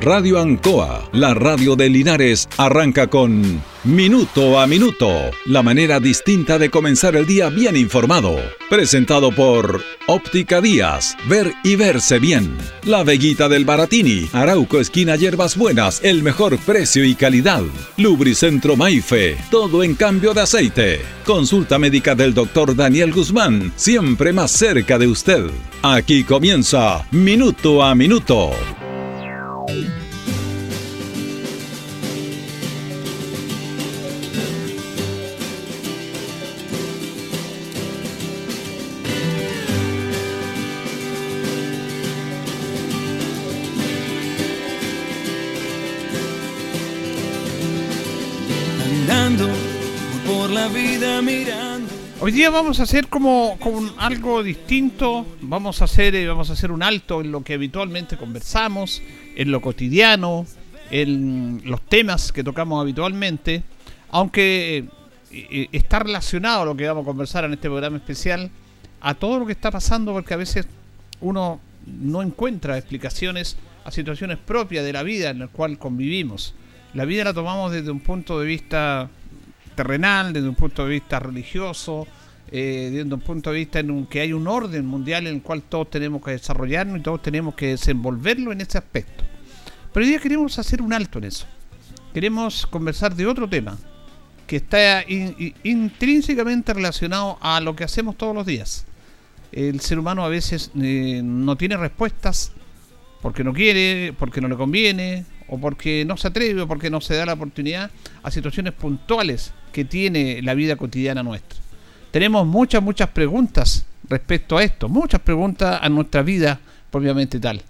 Radio Ancoa, la radio de Linares, arranca con Minuto a Minuto, la manera distinta de comenzar el día bien informado. Presentado por Óptica Díaz, ver y verse bien. La Veguita del Baratini, Arauco Esquina Hierbas Buenas, el mejor precio y calidad. Lubricentro Maife, todo en cambio de aceite. Consulta médica del doctor Daniel Guzmán, siempre más cerca de usted. Aquí comienza Minuto a Minuto. Día vamos a hacer como, algo distinto, vamos a hacer eh, vamos a hacer un alto en lo que habitualmente conversamos, en lo cotidiano, en los temas que tocamos habitualmente, aunque eh, eh, está relacionado lo que vamos a conversar en este programa especial a todo lo que está pasando porque a veces uno no encuentra explicaciones a situaciones propias de la vida en la cual convivimos. La vida la tomamos desde un punto de vista terrenal, desde un punto de vista religioso, eh, desde un punto de vista en un, que hay un orden mundial en el cual todos tenemos que desarrollarnos y todos tenemos que desenvolverlo en ese aspecto. Pero hoy día queremos hacer un alto en eso. Queremos conversar de otro tema que está in- in- intrínsecamente relacionado a lo que hacemos todos los días. El ser humano a veces eh, no tiene respuestas porque no quiere, porque no le conviene, o porque no se atreve, o porque no se da la oportunidad a situaciones puntuales que tiene la vida cotidiana nuestra. Tenemos muchas, muchas preguntas respecto a esto, muchas preguntas a nuestra vida propiamente tal,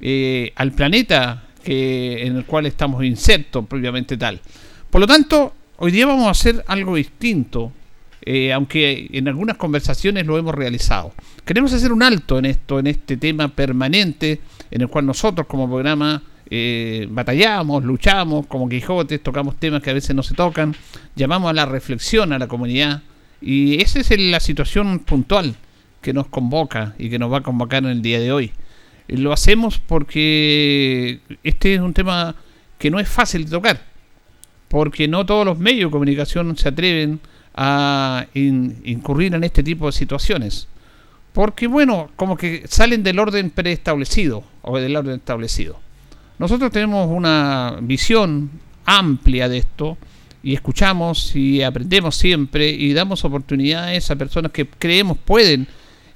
Eh, al planeta en el cual estamos insertos propiamente tal. Por lo tanto, hoy día vamos a hacer algo distinto, eh, aunque en algunas conversaciones lo hemos realizado. Queremos hacer un alto en esto, en este tema permanente, en el cual nosotros como programa eh, batallamos, luchamos como Quijotes, tocamos temas que a veces no se tocan, llamamos a la reflexión a la comunidad, y esa es la situación puntual que nos convoca y que nos va a convocar en el día de hoy. Eh, Lo hacemos porque este es un tema que no es fácil de tocar porque no todos los medios de comunicación se atreven a in- incurrir en este tipo de situaciones. Porque, bueno, como que salen del orden preestablecido o del orden establecido. Nosotros tenemos una visión amplia de esto y escuchamos y aprendemos siempre y damos oportunidades a personas que creemos pueden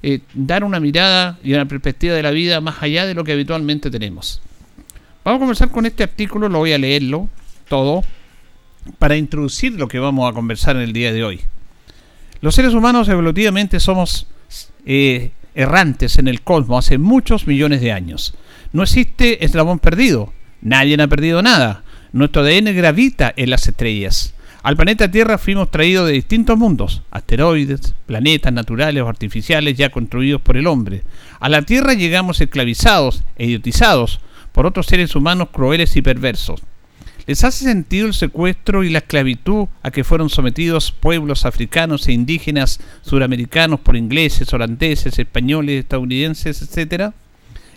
eh, dar una mirada y una perspectiva de la vida más allá de lo que habitualmente tenemos. Vamos a comenzar con este artículo, lo voy a leerlo todo para introducir lo que vamos a conversar en el día de hoy. Los seres humanos evolutivamente somos eh, errantes en el cosmos hace muchos millones de años. No existe eslabón perdido. Nadie ha perdido nada. Nuestro ADN gravita en las estrellas. Al planeta Tierra fuimos traídos de distintos mundos, asteroides, planetas naturales o artificiales ya construidos por el hombre. A la Tierra llegamos esclavizados e idiotizados por otros seres humanos crueles y perversos. ¿Les hace sentido el secuestro y la esclavitud a que fueron sometidos pueblos africanos e indígenas suramericanos por ingleses, holandeses, españoles, estadounidenses, etcétera?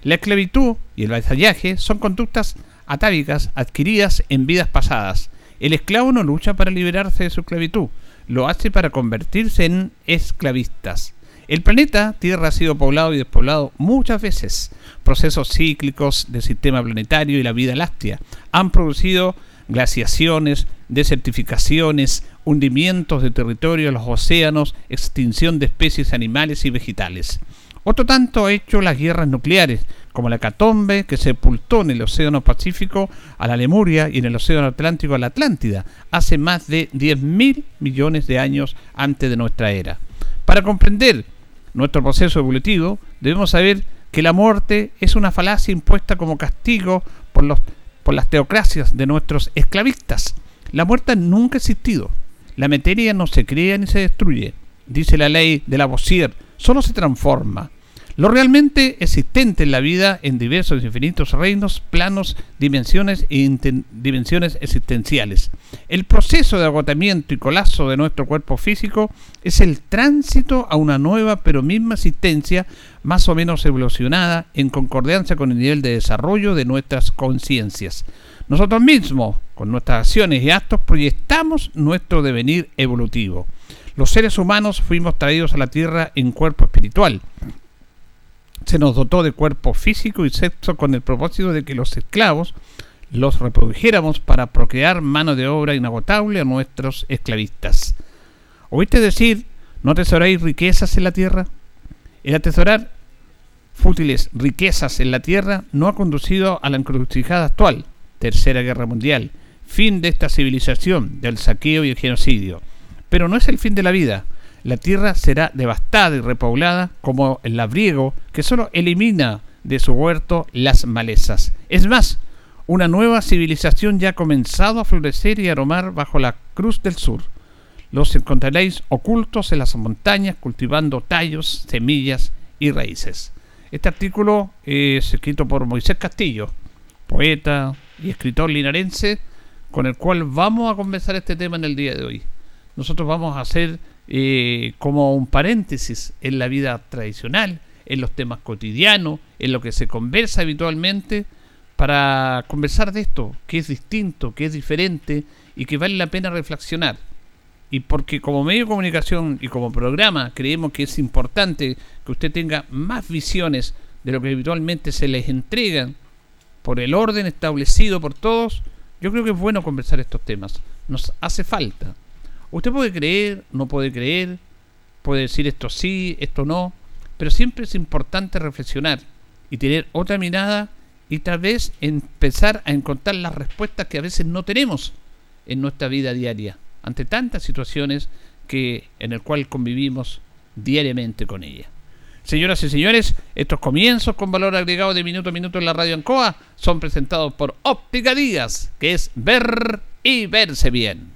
La esclavitud y el vasallaje son conductas atávicas adquiridas en vidas pasadas. El esclavo no lucha para liberarse de su esclavitud, lo hace para convertirse en esclavistas. El planeta Tierra ha sido poblado y despoblado muchas veces. Procesos cíclicos del sistema planetario y la vida láctea han producido glaciaciones, desertificaciones, hundimientos de territorio en los océanos, extinción de especies animales y vegetales. Otro tanto ha hecho las guerras nucleares, como la Catombe, que sepultó en el Océano Pacífico a la Lemuria y en el Océano Atlántico a la Atlántida, hace más de 10.000 millones de años antes de nuestra era. Para comprender nuestro proceso evolutivo, debemos saber que la muerte es una falacia impuesta como castigo por, los, por las teocracias de nuestros esclavistas. La muerte nunca ha existido. La materia no se crea ni se destruye. Dice la ley de Lavoisier, solo se transforma. Lo realmente existente en la vida en diversos infinitos reinos, planos, dimensiones e dimensiones existenciales. El proceso de agotamiento y colapso de nuestro cuerpo físico es el tránsito a una nueva pero misma existencia más o menos evolucionada en concordancia con el nivel de desarrollo de nuestras conciencias. Nosotros mismos, con nuestras acciones y actos, proyectamos nuestro devenir evolutivo. Los seres humanos fuimos traídos a la Tierra en cuerpo espiritual, se nos dotó de cuerpo físico y sexo con el propósito de que los esclavos los reprodujéramos para procrear mano de obra inagotable a nuestros esclavistas. ¿Oíste decir, no atesoráis riquezas en la tierra? El atesorar fútiles riquezas en la tierra no ha conducido a la encrucijada actual, Tercera Guerra Mundial, fin de esta civilización, del saqueo y el genocidio. Pero no es el fin de la vida, la tierra será devastada y repoblada como el labriego que solo elimina de su huerto las malezas. Es más, una nueva civilización ya ha comenzado a florecer y aromar bajo la cruz del sur. Los encontraréis ocultos en las montañas cultivando tallos, semillas y raíces. Este artículo es escrito por Moisés Castillo, poeta y escritor linarense, con el cual vamos a conversar este tema en el día de hoy. Nosotros vamos a hacer eh, como un paréntesis en la vida tradicional, en los temas cotidianos, en lo que se conversa habitualmente, para conversar de esto, que es distinto, que es diferente y que vale la pena reflexionar. Y porque como medio de comunicación y como programa creemos que es importante que usted tenga más visiones de lo que habitualmente se les entregan por el orden establecido por todos, yo creo que es bueno conversar estos temas. Nos hace falta. Usted puede creer, no puede creer, puede decir esto sí, esto no, pero siempre es importante reflexionar y tener otra mirada y tal vez empezar a encontrar las respuestas que a veces no tenemos en nuestra vida diaria ante tantas situaciones que en el cual convivimos diariamente con ella. Señoras y señores, estos comienzos con valor agregado de minuto a minuto en la radio Ancoa son presentados por Óptica Díaz, que es ver y verse bien.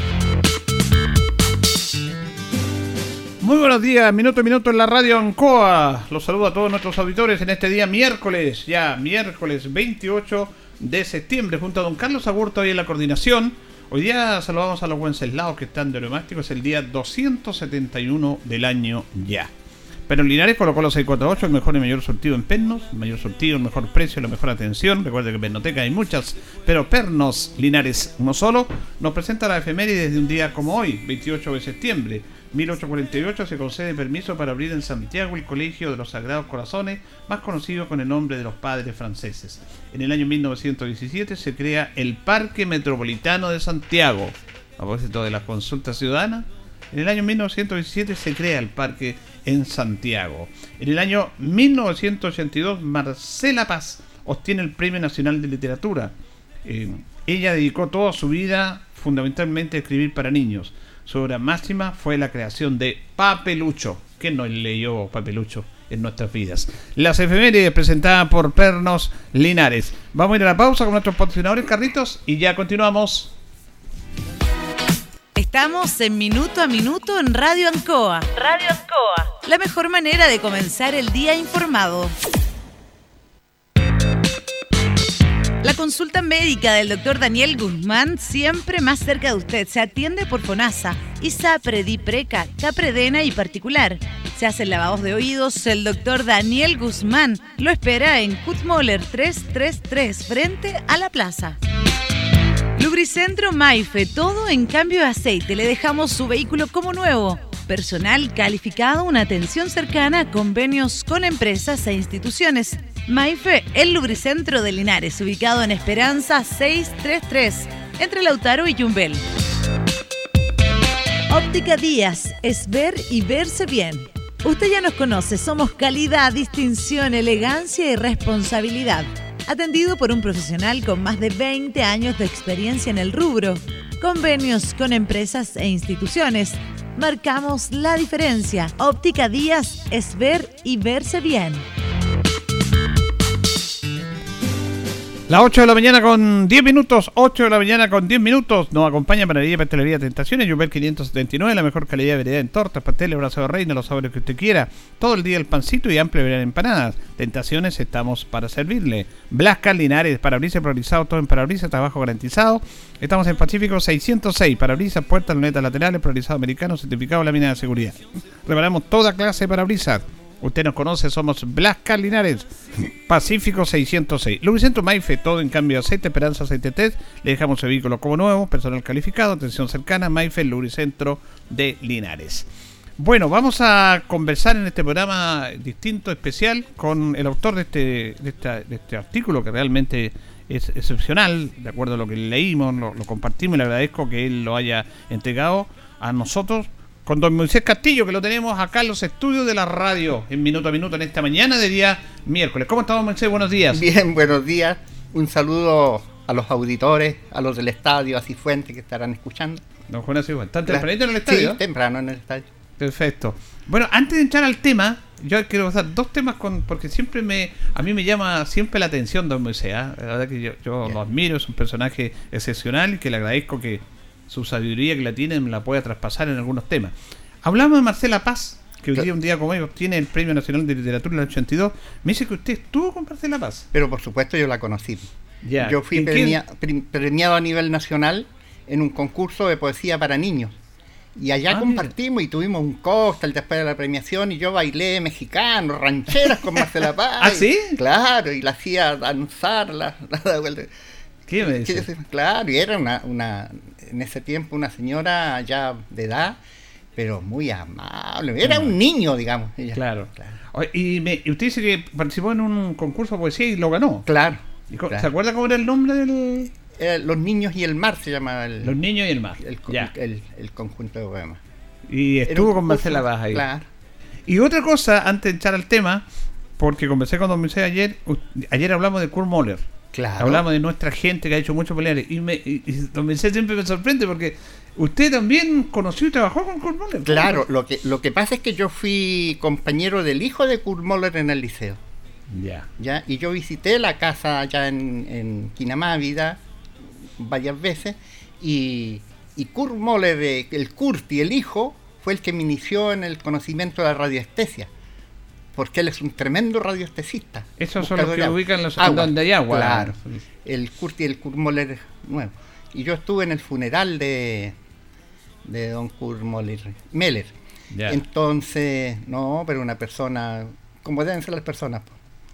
Muy buenos días, minuto a minuto en la radio Ancoa. Los saludo a todos nuestros auditores en este día miércoles, ya miércoles 28 de septiembre, junto a don Carlos Agurto hoy en la coordinación. Hoy día saludamos a los Wenceslaos que están de neumático, es el día 271 del año ya. Pero Linares colocó los 648, el mejor y mayor surtido en pernos, mayor surtido, el mejor precio, la mejor atención. Recuerde que en Pernoteca hay muchas, pero Pernos Linares no solo, nos presenta la efeméride de un día como hoy, 28 de septiembre 1848 se concede permiso para abrir en Santiago el Colegio de los Sagrados Corazones, más conocido con el nombre de los Padres Franceses. En el año 1917 se crea el Parque Metropolitano de Santiago. A propósito de la consulta ciudadana, en el año 1917 se crea el parque en Santiago. En el año 1982 Marcela Paz obtiene el Premio Nacional de Literatura. Eh, ella dedicó toda su vida fundamentalmente a escribir para niños. Su obra máxima fue la creación de Papelucho. ¿Quién no leyó Papelucho en nuestras vidas? Las efemérides presentadas por Pernos Linares. Vamos a ir a la pausa con nuestros patrocinadores Carritos y ya continuamos. Estamos en Minuto a Minuto en Radio Ancoa. Radio Ancoa. La mejor manera de comenzar el día informado. Consulta médica del doctor Daniel Guzmán siempre más cerca de usted. Se atiende por FONASA, ISAPRE, DIPRECA, CAPREDENA y particular. Se hacen lavados de oídos. El doctor Daniel Guzmán lo espera en Kutmoller 333 frente a la plaza. Lubricentro Maife, todo en cambio de aceite. Le dejamos su vehículo como nuevo. Personal calificado, una atención cercana, convenios con empresas e instituciones. Maife, el lubricentro de Linares, ubicado en Esperanza 633, entre Lautaro y Yumbel. Óptica Díaz es ver y verse bien. Usted ya nos conoce, somos calidad, distinción, elegancia y responsabilidad. Atendido por un profesional con más de 20 años de experiencia en el rubro. convenios con empresas e instituciones. Marcamos la diferencia. Óptica Díaz es ver y verse bien. Las 8 de la mañana con 10 minutos, 8 de la mañana con 10 minutos. Nos acompaña Panadería Pastelería Tentaciones, Juber 579, la mejor calidad de variedad en tortas, pasteles, brazo de reina, los sabores que usted quiera. Todo el día el pancito y amplia variedad de empanadas. Tentaciones, estamos para servirle. Blasca, Linares, parabrisas priorizado, todo en parabrisas, trabajo garantizado. Estamos en Pacífico 606, parabrisas, puertas, lunetas laterales, priorizado americano, certificado la mina de seguridad. Reparamos toda clase de parabrisas Usted nos conoce, somos Blas Linares, Pacífico 606. Lubricentro Maife, todo en cambio de aceite, Esperanza Aceite Test. Le dejamos el vehículo como nuevo, personal calificado, atención cercana, Maife, Lubricentro de Linares. Bueno, vamos a conversar en este programa distinto, especial, con el autor de este, este artículo que realmente es excepcional, de acuerdo a lo que leímos, lo compartimos y le agradezco que él lo haya entregado a nosotros con don Moisés Castillo, que lo tenemos acá en los estudios de la radio, en minuto a minuto, en esta mañana de día miércoles. ¿Cómo estamos, Moisés? Buenos días. Bien, buenos días. Un saludo a los auditores, a los del estadio, a Cifuentes que estarán escuchando. Don Juan Cifuentes, ¿están tempranito en el estadio? Sí, temprano en el estadio. Perfecto. Bueno, antes de entrar al tema, yo quiero pasar dos temas con porque siempre me a mí me llama siempre la atención don Moisés. ¿ah? La verdad que yo, yo lo admiro, es un personaje excepcional y que le agradezco que su sabiduría que la tiene la pueda traspasar en algunos temas. Hablamos de Marcela Paz, que hoy día, un día como hoy, obtiene el Premio Nacional de Literatura en el 82. Me dice que usted estuvo con Marcela Paz. Pero por supuesto yo la conocí. Yo fui premiado a nivel nacional en un concurso de poesía para niños. Y allá ah, compartimos y tuvimos un cóctel después de la premiación y yo bailé mexicano, rancheras con Marcela Paz. ¿Ah, sí? claro, y la hacía danzar. La, ¿Qué me dice? Claro, y era una, una, en ese tiempo una señora ya de edad, pero muy amable. Era un niño, digamos. Claro. Y, usted dice que participó en un concurso de poesía y lo ganó. Claro. ¿Se acuerda cómo era el nombre del...? Los Niños y el Mar se llamaba el... Los Niños y el Mar. El, el, conjunto de poemas. Y estuvo con Marcela Baja ahí. Claro. Y otra cosa, antes de echar al tema, porque conversé con Don Moisés ayer, ayer hablamos de Kurt Moller. Hablamos de nuestra gente que ha hecho muchos peleares. Y, me, y, Don siempre me sorprende porque usted también conoció y trabajó con Kurt Moller. Claro, lo que, lo que pasa es que yo fui compañero del hijo de Kurt Moller en el liceo. Ya. ¿Ya? Y yo visité la casa allá en, en Quinamávida varias veces. Y, y Kurt Moller, el Kurt y el hijo, fue el que me inició en el conocimiento de la radioestesia porque él es un tremendo radioestesista. Esos son los que ubican los agua. donde hay agua. Claro, el Kurt y el Kurt Moller nuevo. Y yo estuve en el funeral de, de don Kurt Moller, Meller. Entonces, no, pero una persona, como deben ser las personas,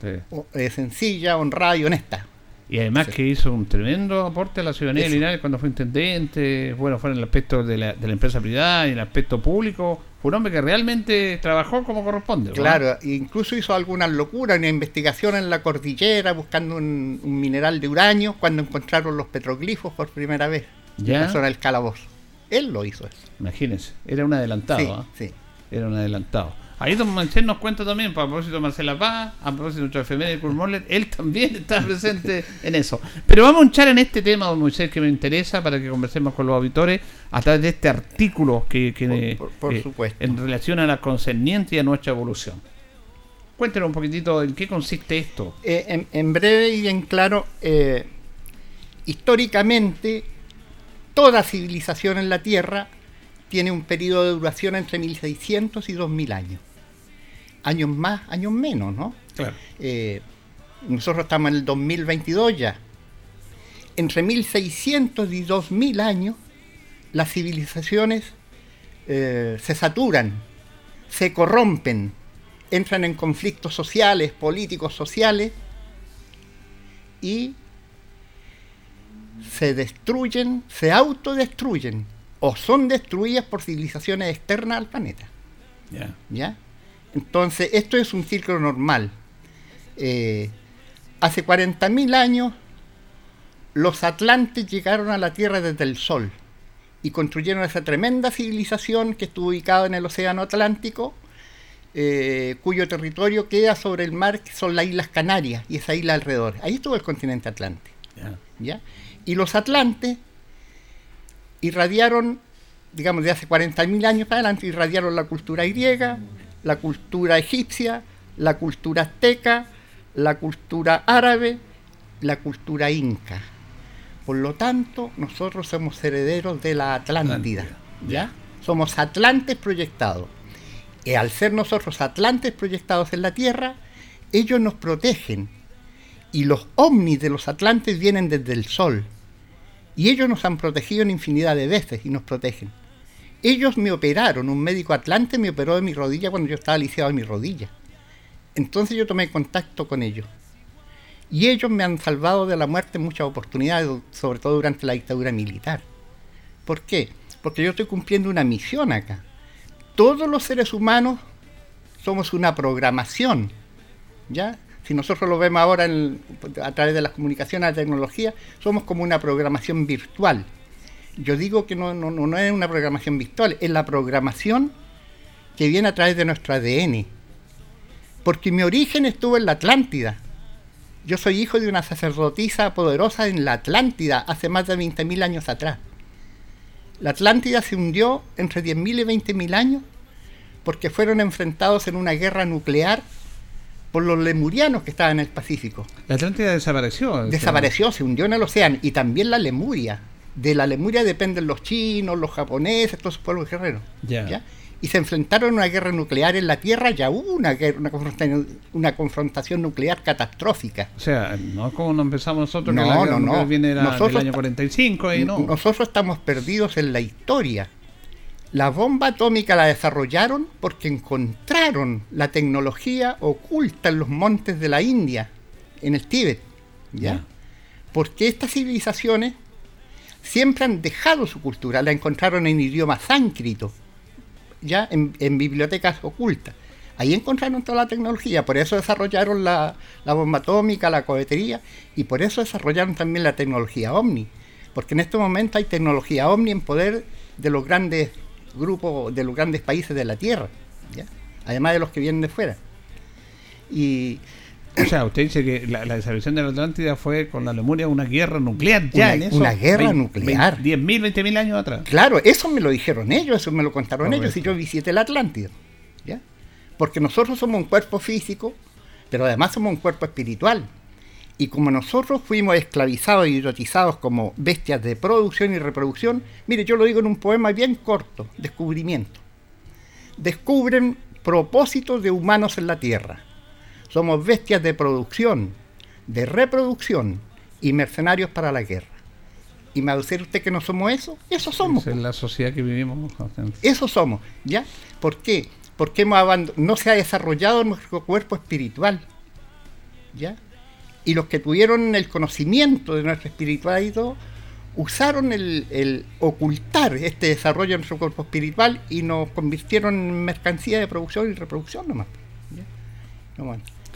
eh, sencilla, honrada y honesta. Y además que hizo un tremendo aporte a la ciudadanía de Linares cuando fue intendente, bueno, fue en el aspecto de la, de la empresa privada y en el aspecto público, fue un hombre que realmente trabajó como corresponde. Claro, incluso hizo algunas locuras, una investigación en la cordillera buscando un, mineral de uranio cuando encontraron los petroglifos por primera vez ¿Ya? en la zona del calabozo. Él lo hizo eso. Imagínense, era un adelantado. Sí, ¿ah? sí. Era un adelantado. Ahí don Manchel nos cuenta también, a propósito de Marcela Paz, a propósito de nuestro efeméride de él también está presente en eso. Pero vamos a echar en este tema, don Moisés, que me interesa para que conversemos con los auditores a través de este artículo que, que por, eh, supuesto. en relación a la concerniente y a nuestra evolución. Cuéntenos un poquitito en qué consiste esto. Eh, en, breve y en claro, eh, históricamente toda civilización en la Tierra tiene un periodo de duración entre 1600 y 2000 años años más, años menos, ¿no? Claro. Eh, nosotros estamos en el 2022 ya. Entre 1600 y 2000 años, las civilizaciones eh, se saturan, se corrompen, entran en conflictos sociales, políticos, sociales y se destruyen, se autodestruyen o son destruidas por civilizaciones externas al planeta. ¿Ya? Entonces, esto es un ciclo normal. Eh, hace 40.000 años, los atlantes llegaron a la Tierra desde el Sol y construyeron esa tremenda civilización que estuvo ubicada en el Océano Atlántico, eh, cuyo territorio queda sobre el mar, que son las Islas Canarias y esa isla alrededor. Ahí estuvo el continente Atlante. ¿ya? Y los atlantes irradiaron, digamos, de hace 40.000 años para adelante, irradiaron la cultura griega, la cultura egipcia, la cultura azteca, la cultura árabe, la cultura inca. Por lo tanto, nosotros somos herederos de la Atlántida, ¿ya? Somos atlantes proyectados. Y al ser nosotros atlantes proyectados en la Tierra, ellos nos protegen. Y los ovnis de los atlantes vienen desde el Sol. Y ellos nos han protegido en infinidad de veces y nos protegen. Ellos me operaron, un médico atlante me operó de mi rodilla cuando yo estaba lisiado de mi rodilla. Entonces yo tomé contacto con ellos. Y ellos me han salvado de la muerte en muchas oportunidades, sobre todo durante la dictadura militar. ¿Por qué? Porque yo estoy cumpliendo una misión acá. Todos los seres humanos somos una programación. ¿Ya? Si nosotros lo vemos ahora a través de las comunicaciones, la tecnología, somos como una programación virtual. Yo digo que no, no, no es una programación virtual, es la programación que viene a través de nuestro ADN. Porque mi origen estuvo en la Atlántida yo soy hijo de una sacerdotisa poderosa en la Atlántida hace más de 20.000 años atrás. La Atlántida se hundió entre 10.000 y 20.000 años porque fueron enfrentados en una guerra nuclear por los lemurianos que estaban en el Pacífico. La Atlántida desapareció. Desapareció, se hundió en el océano y también la Lemuria. De la Lemuria dependen los chinos, los japoneses, todos esos pueblos guerreros. ¿ya? y se enfrentaron a una guerra nuclear en la Tierra, ya hubo una, guerra, una, confrontación, una confrontación nuclear catastrófica. O sea, no es como no empezamos nosotros, no, que la no, no. viene nosotros del año 45 y no. Nosotros estamos perdidos en la historia. La bomba atómica la desarrollaron porque encontraron la tecnología oculta en los montes de la India, en el Tíbet. ¿ya? Porque estas civilizaciones siempre han dejado su cultura, la encontraron en idioma sánscrito ya en, bibliotecas ocultas. Ahí encontraron toda la tecnología, por eso desarrollaron la, bomba atómica, la cohetería, y por eso desarrollaron también la tecnología OVNI, porque en este momento hay tecnología OVNI en poder de los grandes grupos, de los grandes países de la Tierra, además de los que vienen de fuera. Y o sea, usted dice que la, desaparición de la Atlántida fue con la Lemuria una guerra nuclear ya una, Una guerra nuclear. 10.000, 20.000 años atrás. Claro, eso me lo dijeron ellos, eso me lo contaron ellos y yo visité la Atlántida. ¿ya? Porque nosotros somos un cuerpo físico, pero además somos un cuerpo espiritual. Y como nosotros fuimos esclavizados y hipnotizados como bestias de producción y reproducción, mire, yo lo digo en un poema bien corto, descubrimiento. Descubren propósitos de humanos en la Tierra somos bestias de producción, de reproducción y mercenarios para la guerra. ¿Y me va a decir usted que no somos eso? Eso somos. Esa es la sociedad que vivimos. Eso somos, ¿ya? ¿Por qué? Porque hemos no se ha desarrollado nuestro cuerpo espiritual, ¿ya? Y los que tuvieron el conocimiento de nuestra espiritualidad usaron el, el, ocultar este desarrollo de nuestro cuerpo espiritual y nos convirtieron en mercancía de producción y reproducción nomás. ¿ya? No,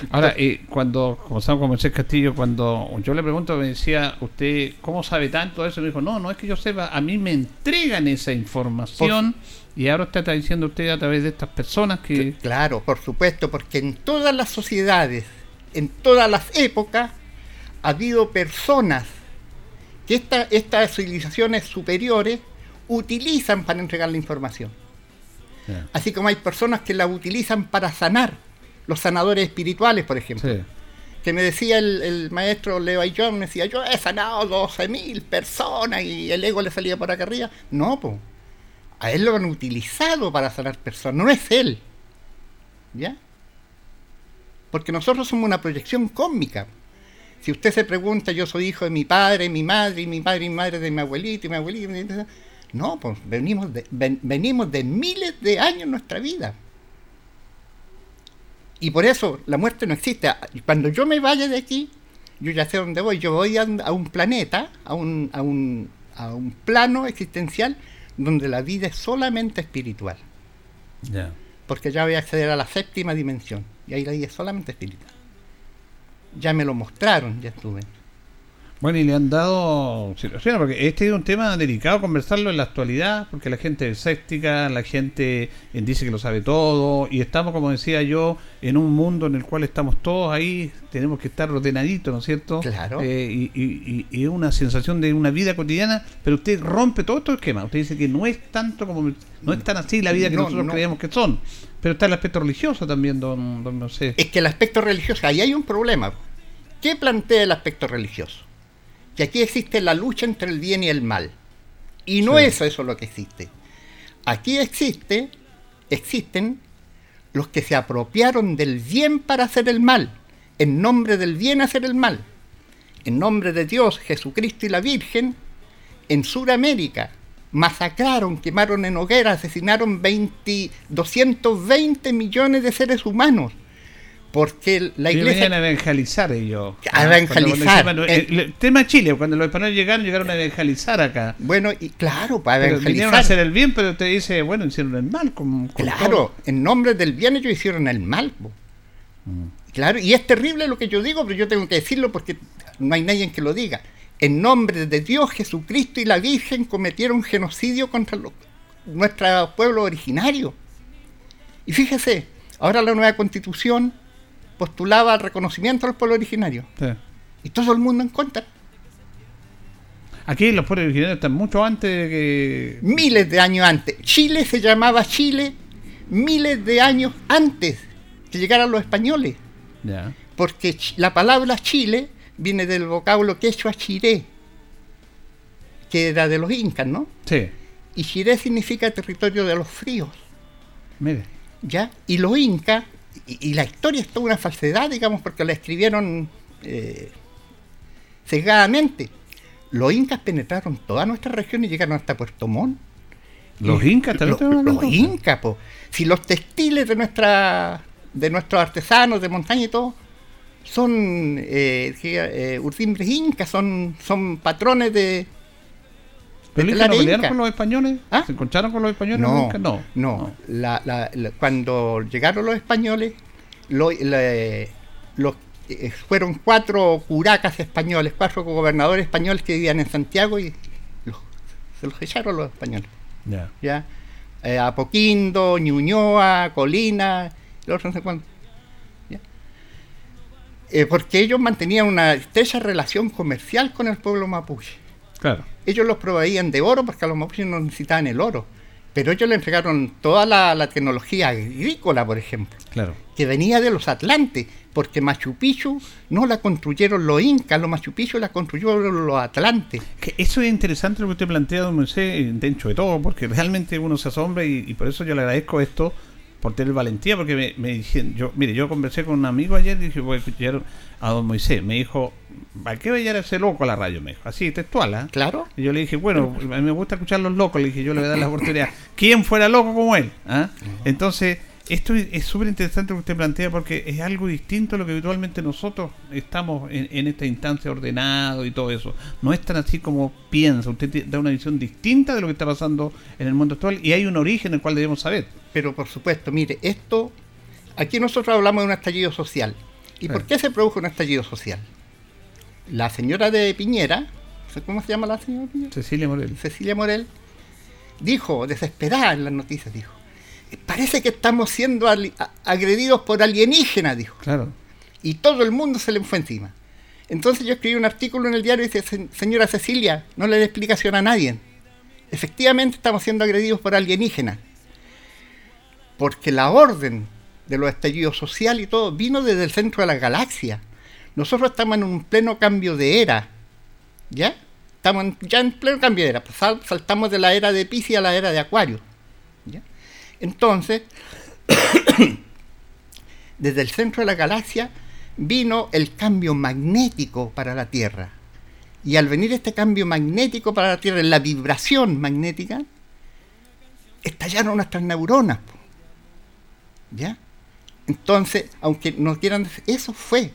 Ahora, eh, cuando comenzamos con Moisés Castillo, cuando yo le pregunto, me decía, ¿usted cómo sabe tanto eso? Me dijo, no, no es que yo sepa, a mí me entregan esa información y ahora usted está diciendo usted a través de estas personas que... Claro, por supuesto, porque en todas las sociedades, en todas las épocas, ha habido personas que esta, estas civilizaciones superiores utilizan para entregar la información. Así como hay personas que la utilizan para sanar los sanadores espirituales, por ejemplo. Que me decía el, maestro Leo Ayllón, me decía, yo he sanado 12.000 personas y el ego le salía por acá arriba. No, pues. A él lo han utilizado para sanar personas, no es él. ¿Ya? Porque nosotros somos una proyección cósmica. Si usted se pregunta, yo soy hijo de mi padre, mi madre, y mi padre y mi madre de mi abuelito y mi abuelito. No, pues venimos de, venimos de miles de años en nuestra vida. Y por eso la muerte no existe. Cuando yo me vaya de aquí, yo ya sé dónde voy. Yo voy a, un planeta, a un, a, un, a un plano existencial donde la vida es solamente espiritual. Porque ya voy a acceder a la séptima dimensión. Y ahí la vida es solamente espiritual. Ya me lo mostraron, ya estuve. Bueno, y le han dado situaciones, porque este es un tema delicado conversarlo en la actualidad, porque la gente es escéptica, la gente dice que lo sabe todo, y estamos, como decía yo, en un mundo en el cual estamos todos ahí, tenemos que estar ordenaditos, ¿no es cierto? Claro. Eh, y, y, una sensación de una vida cotidiana, pero usted rompe todo estos esquemas, usted dice que no es tanto como, no es tan así la vida que nosotros creíamos que son, pero está el aspecto religioso también, don, don sé. Es que el aspecto religioso, ahí hay un problema. ¿Qué plantea el aspecto religioso? Que aquí existe la lucha entre el bien y el mal. Y no es eso lo que existe. Aquí existe, existen los que se apropiaron del bien para hacer el mal, en nombre del bien hacer el mal. En nombre de Dios, Jesucristo y la Virgen, en Sudamérica masacraron, quemaron en hoguera, asesinaron 20, 220 millones de seres humanos porque la iglesia... Venían a evangelizar ellos. A evangelizar. el, tema Chile, cuando los españoles llegaron, llegaron a evangelizar acá. Bueno, y claro, para evangelizar. Vinieron a hacer el bien, pero usted dice, bueno, hicieron el mal. claro, en nombre del bien ellos hicieron el mal. Mm. Claro, y es terrible lo que yo digo, pero yo tengo que decirlo porque no hay nadie que lo diga. En nombre de Dios, Jesucristo y la Virgen cometieron genocidio contra nuestro pueblo originario. Y fíjese, ahora la nueva constitución postulaba el reconocimiento al pueblo originario. Y todo el mundo en contra. Aquí los pueblos originarios están mucho antes de que... Miles de años antes. Chile se llamaba Chile miles de años antes que llegaran los españoles. Porque la palabra Chile viene del vocablo quechua chiré, que era de los incas, ¿no? Sí. Y chiré significa territorio de los fríos. Mire. ¿Ya? Y los incas y, la historia es toda una falsedad, digamos, porque la escribieron eh, sesgadamente. Los incas penetraron toda nuestra región y llegaron hasta Puerto Montt. Los incas Los, incas, pues. Si los textiles de nuestra de nuestros artesanos de montaña y todo son eh, eh urdimbres incas, son, son patrones de, ¿Pero no pelearon con los españoles? ¿Ah? ¿Se encontraron con los españoles? No, no. no. cuando llegaron los españoles, eh, fueron cuatro curacas españoles, cuatro gobernadores españoles que vivían en Santiago y se los echaron los españoles. ¿Ya? Eh, Apoquindo, Ñuñoa, Colina, los no sé cuántos. Eh, porque ellos mantenían una estrecha relación comercial con el pueblo mapuche. Claro. Ellos los proveían de oro porque a los mapuches no necesitaban el oro. Pero ellos le entregaron toda la, tecnología agrícola, por ejemplo, claro. que venía de los Atlantes, porque Machu Picchu no la construyeron los incas, los Machu Picchu la construyeron los Atlantes. Que eso es interesante lo que usted plantea, don Moisés, dentro de todo, porque realmente uno se asombra y por eso yo le agradezco esto por tener valentía, porque me, me dijeron, yo, mire, yo conversé con un amigo ayer y dije, voy a escuchar a don Moisés. Me dijo, ¿para qué vaya a ese loco a la radio? Me dijo, así, textual, ¿ah? Claro. Y yo le dije, bueno, a mí me gusta escuchar los locos, le dije, yo le voy a dar la oportunidad. ¿Quién fuera loco como él? ¿Ah? Entonces, esto es súper interesante lo que usted plantea porque es algo distinto a lo que habitualmente nosotros estamos en, esta instancia ordenado y todo eso. No es tan así como piensa, usted da una visión distinta de lo que está pasando en el mundo actual y hay un origen el cual debemos saber. Pero por supuesto, mire, esto, aquí nosotros hablamos de un estallido social. ¿Y por qué se produjo un estallido social? La señora de Piñera, ¿cómo se llama la señora Piñera? Cecilia Morel. Cecilia Morel dijo, desesperada en las noticias, dijo, parece que estamos siendo agredidos por alienígenas, dijo. Claro. Y todo el mundo se le fue encima. Entonces yo escribí un artículo en el diario y dice, señora Cecilia, no le dé explicación a nadie. Efectivamente estamos siendo agredidos por alienígenas. Porque la orden de los estallidos sociales y todo vino desde el centro de la galaxia. Nosotros estamos en un pleno cambio de era. ¿Ya? Estamos ya en pleno cambio de era. saltamos de la era de Pisces a la era de Acuario. Entonces, desde el centro de la galaxia vino el cambio magnético para la Tierra. Y al venir este cambio magnético para la Tierra, la vibración magnética, estallaron nuestras neuronas. ¿Ya? Entonces, aunque no quieran eso fue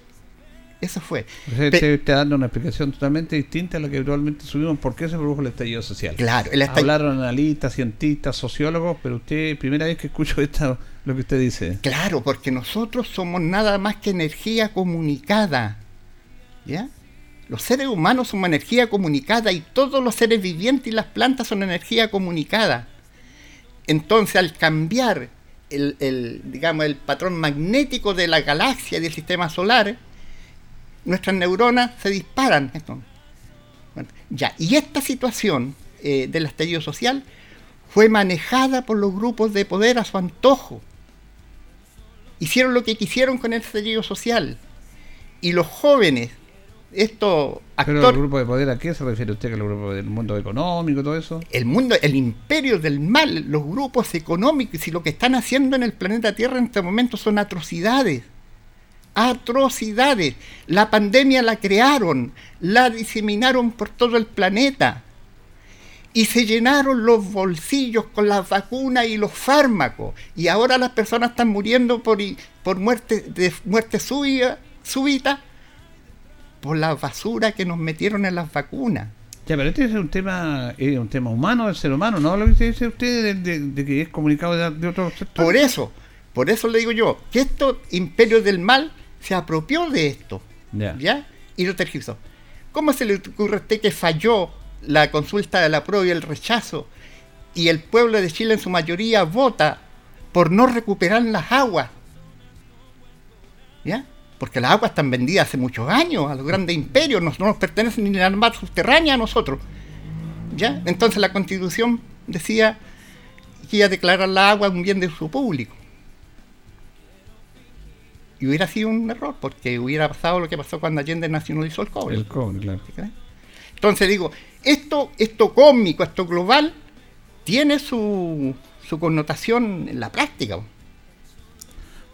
eso fue. Usted está dando una explicación totalmente distinta a la que actualmente subimos por qué se produjo el estallido social. Claro, el Hablaron analistas, cientistas, sociólogos, pero usted, primera vez que escucho esto, lo que usted dice. Claro, porque nosotros somos nada más que energía comunicada. ¿Ya? Los seres humanos son energía comunicada y todos los seres vivientes y las plantas son energía comunicada. Entonces, al cambiar el, digamos, el patrón magnético de la galaxia y del sistema solar, nuestras neuronas se disparan. ya, y esta situación eh, del estallido social fue manejada por los grupos de poder a su antojo. Hicieron lo que quisieron con el estallido social. Y los jóvenes esto ¿Pero el grupo de poder a qué se refiere usted? ¿Que el grupo del mundo económico, todo eso? El mundo, el imperio del mal, los grupos económicos y lo que están haciendo en el planeta Tierra en este momento son atrocidades. Atrocidades. La pandemia la crearon, la diseminaron por todo el planeta y se llenaron los bolsillos con las vacunas y los fármacos. Y ahora las personas están muriendo por, por muerte, de muerte súbita por la basura que nos metieron en las vacunas. Ya, pero este es un tema, es un tema humano del ser humano, ¿no? Lo que dice usted de, que es comunicado de, otros sectores. Por eso, por eso le digo yo, que esto, imperio del mal, se apropió de esto, ¿ya? Y lo tergiversó. ¿Cómo se le ocurre a usted que falló la consulta de la prueba y el rechazo y el pueblo de Chile en su mayoría vota por no recuperar las aguas? ¿Ya? porque las aguas están vendidas hace muchos años a los grandes imperios, no, nos pertenecen ni la mar subterránea a nosotros. ¿Ya? Entonces la constitución decía que iba a declarar la agua un bien de uso público. Y hubiera sido un error, porque hubiera pasado lo que pasó cuando Allende nacionalizó el cobre. El cobre, claro. Entonces digo, esto, esto cósmico, esto global, tiene su, su connotación en la práctica.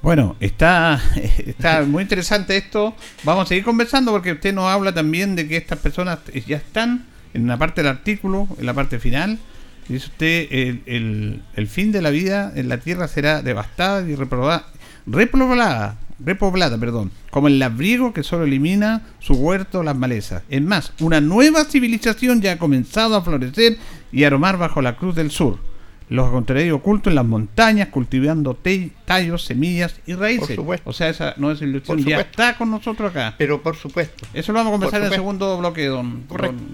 Bueno, está, está muy interesante esto. Vamos a seguir conversando porque usted nos habla también de que estas personas ya están en una parte del artículo, en la parte final. Dice usted, el, el, fin de la vida en la Tierra será devastada y reprobada, repoblada, repoblada, perdón, como el labriego que solo elimina su huerto, las malezas. Es más, una nueva civilización ya ha comenzado a florecer y aromar bajo la cruz del sur los encontraréis ocultos en las montañas, cultivando tallos, semillas y raíces. O sea, esa no es ilusión, ya está con nosotros acá. Pero por supuesto. Eso lo vamos a conversar en el segundo bloque, don,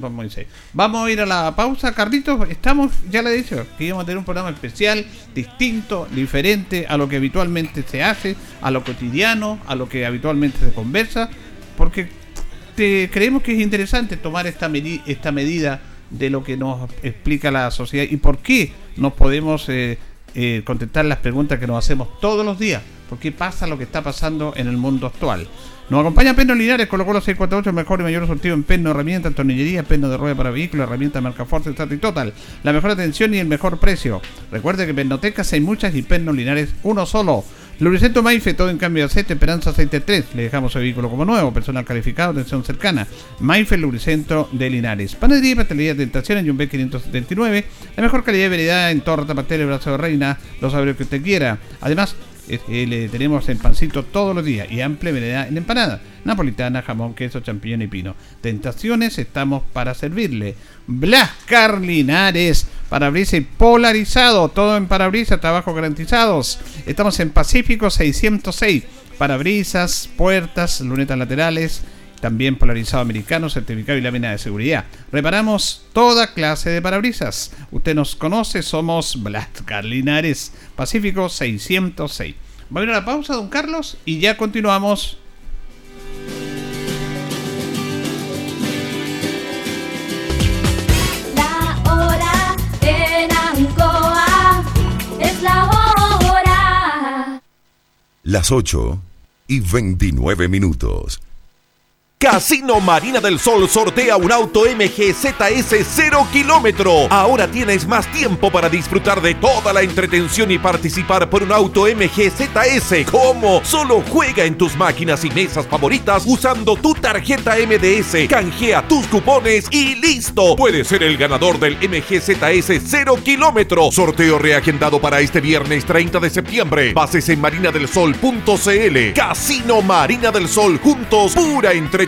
don, Moisés. Vamos a ir a la pausa, Carlitos. Estamos, ya le he dicho, que íbamos a tener un programa especial, distinto, diferente a lo que habitualmente se hace, a lo cotidiano, a lo que habitualmente se conversa, porque te, creemos que es interesante tomar esta, esta medida de lo que nos explica la sociedad y por qué nos podemos eh, eh, contestar las preguntas que nos hacemos todos los días. ¿Por qué pasa lo que está pasando en el mundo actual? Nos acompaña Perno Linares, colocó los 648, el mejor y mayor sortido en perno, herramientas, tornillería, perno de rueda para vehículos, herramienta marca Force, y Total. La mejor atención y el mejor precio. Recuerde que Pernotecas hay muchas y Perno Linares uno solo. Lubricento Maife, todo en cambio de aceite, Esperanza Aceite 3. Le dejamos el vehículo como nuevo, personal calificado, atención cercana. Maife, Lubricento de Linares. Panadería y pastelería de Tentaciones, B 579. La mejor calidad de variedad en torta, pastel, brazo de reina, los sabores que usted quiera. Además, eh, le tenemos el pancito todos los días y amplia variedad en empanada, napolitana, jamón, queso, champiñón y pino. Tentaciones, estamos para servirle. Blas Carlinares, parabrisas polarizado, todo en parabrisas, trabajo garantizados. Estamos en Pacífico 606, parabrisas, puertas, lunetas laterales, también polarizado americano, certificado y lámina de seguridad. Reparamos toda clase de parabrisas. Usted nos conoce, somos Blas Carlinares, Pacífico 606. Va a ir a la pausa, don Carlos, y ya continuamos. Las 8 y 29 minutos. Casino Marina del Sol sortea un auto MGZS 0 kilómetro. Ahora tienes más tiempo para disfrutar de toda la entretención y participar por un auto MGZS. ¿Cómo? Solo juega en tus máquinas y mesas favoritas usando tu tarjeta MDS. Canjea tus cupones y listo. Puedes ser el ganador del MGZS 0 kilómetro. Sorteo reagendado para este viernes 30 de septiembre. Bases en marinadelsol.cl. Casino Marina del Sol. Juntos, pura entretención.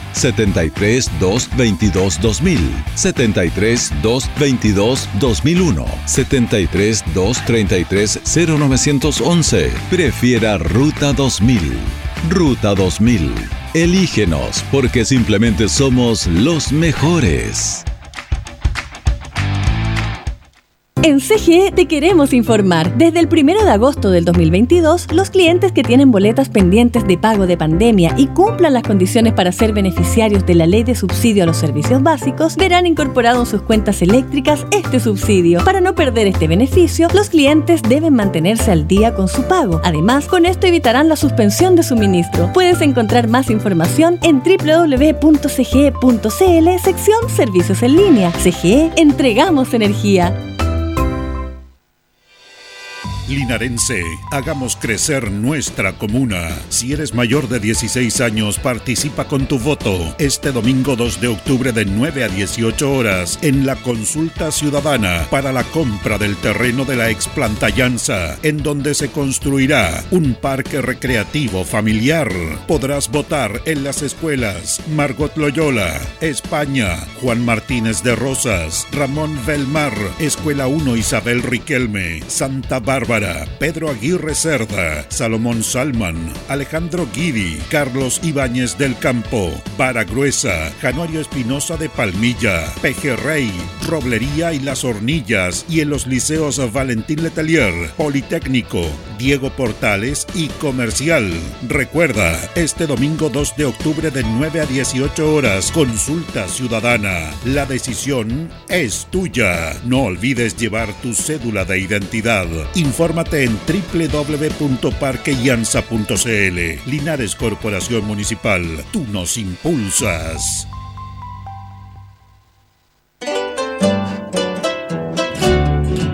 73 222 2000, 73 222 2001, 73 233 0911. Prefiera Ruta 2000. Ruta 2000. Elígenos porque simplemente somos los mejores. En CGE te queremos informar. Desde el 1 de agosto del 2022, los clientes que tienen boletas pendientes de pago de pandemia y cumplan las condiciones para ser beneficiarios de la ley de subsidio a los servicios básicos verán incorporado en sus cuentas eléctricas este subsidio. Para no perder este beneficio, los clientes deben mantenerse al día con su pago. Además, con esto evitarán la suspensión de suministro. Puedes encontrar más información en www.cge.cl sección Servicios en línea. CGE, entregamos energía. Linarense, hagamos crecer nuestra comuna. Si eres mayor de 16 años, participa con tu voto este domingo 2 de octubre de 9 a 18 horas en la consulta ciudadana para la compra del terreno de la explantallanza, en donde se construirá un parque recreativo familiar. Podrás votar en las escuelas Margot Loyola, España, Juan Martínez de Rosas, Ramón Belmar, Escuela 1 Isabel Riquelme, Santa Bárbara, Pedro Aguirre Cerda, Salomón Salman, Alejandro Guidi, Carlos Ibáñez del Campo, Vara Gruesa, Januario Espinosa de Palmilla, Pejerrey, Roblería y Las Hornillas y en los liceos Valentín Letelier, Politécnico, Diego Portales y Comercial. Recuerda, este domingo 2 de octubre de 9 a 18 horas, consulta ciudadana. La decisión es tuya. No olvides llevar tu cédula de identidad. Infórmate en www.parqueyanza.cl. Linares Corporación Municipal, tú nos impulsas.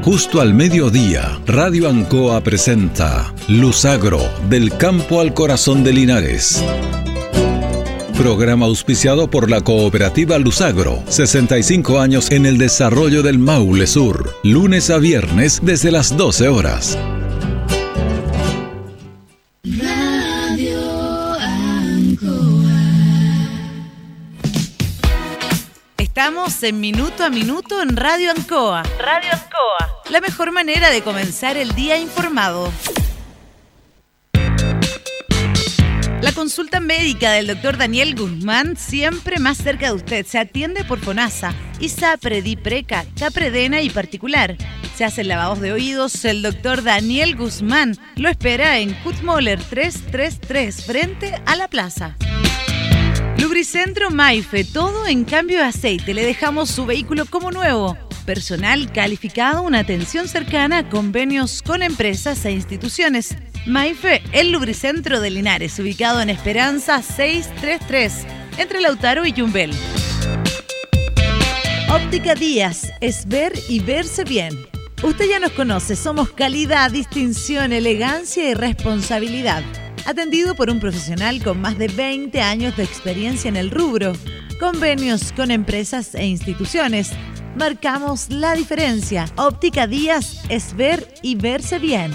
Justo al mediodía, Radio Ancoa presenta Luzagro, del campo al corazón de Linares. Programa auspiciado por la cooperativa Luzagro, 65 años en el desarrollo del Maule Sur, lunes a viernes desde las 12 horas. Estamos en Minuto a Minuto en Radio Ancoa. Radio Ancoa. La mejor manera de comenzar el día informado. La consulta médica del doctor Daniel Guzmán siempre más cerca de usted. Se atiende por FONASA, ISAPRE, DIPRECA, CAPREDENA y particular. Se hacen lavados de oídos. El doctor Daniel Guzmán lo espera en Kutmoller 333 frente a la plaza. Lubricentro Maife, todo en cambio de aceite. Le dejamos su vehículo como nuevo. Personal calificado, una atención cercana, convenios con empresas e instituciones. Maife, el lubricentro de Linares, ubicado en Esperanza 633, entre Lautaro y Yumbel. Óptica Díaz, es ver y verse bien. Usted ya nos conoce, somos calidad, distinción, elegancia y responsabilidad. Atendido por un profesional con más de 20 años de experiencia en el rubro. Convenios con empresas e instituciones. Marcamos la diferencia. Óptica Díaz es ver y verse bien.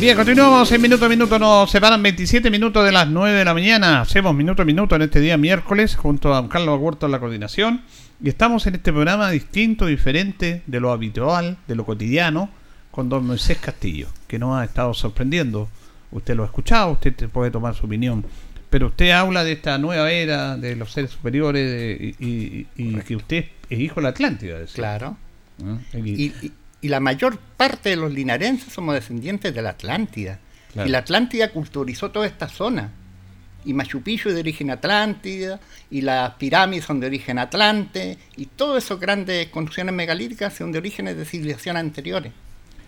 Bien, continuamos en minuto a minuto. Nos separan 27 minutos de las 9 de la mañana. Hacemos minuto a minuto en este día miércoles junto a Carlos Huerto en la coordinación. Y estamos en este programa distinto, diferente de lo habitual, de lo cotidiano, con don Moisés Castillo, que nos ha estado sorprendiendo. Usted lo ha escuchado, usted puede tomar su opinión. Pero usted habla de esta nueva era de los seres superiores de- y, y- y que usted es hijo de la Atlántida. decía. Claro. ¿Ah? Y, y- la mayor parte de los linarenses somos descendientes de la Atlántida. Claro. Y la Atlántida culturizó toda esta zona. Y Machu Picchu es de origen Atlántida, y las pirámides son de origen Atlante, y todas esas grandes construcciones megalíticas son de orígenes de civilizaciones anteriores.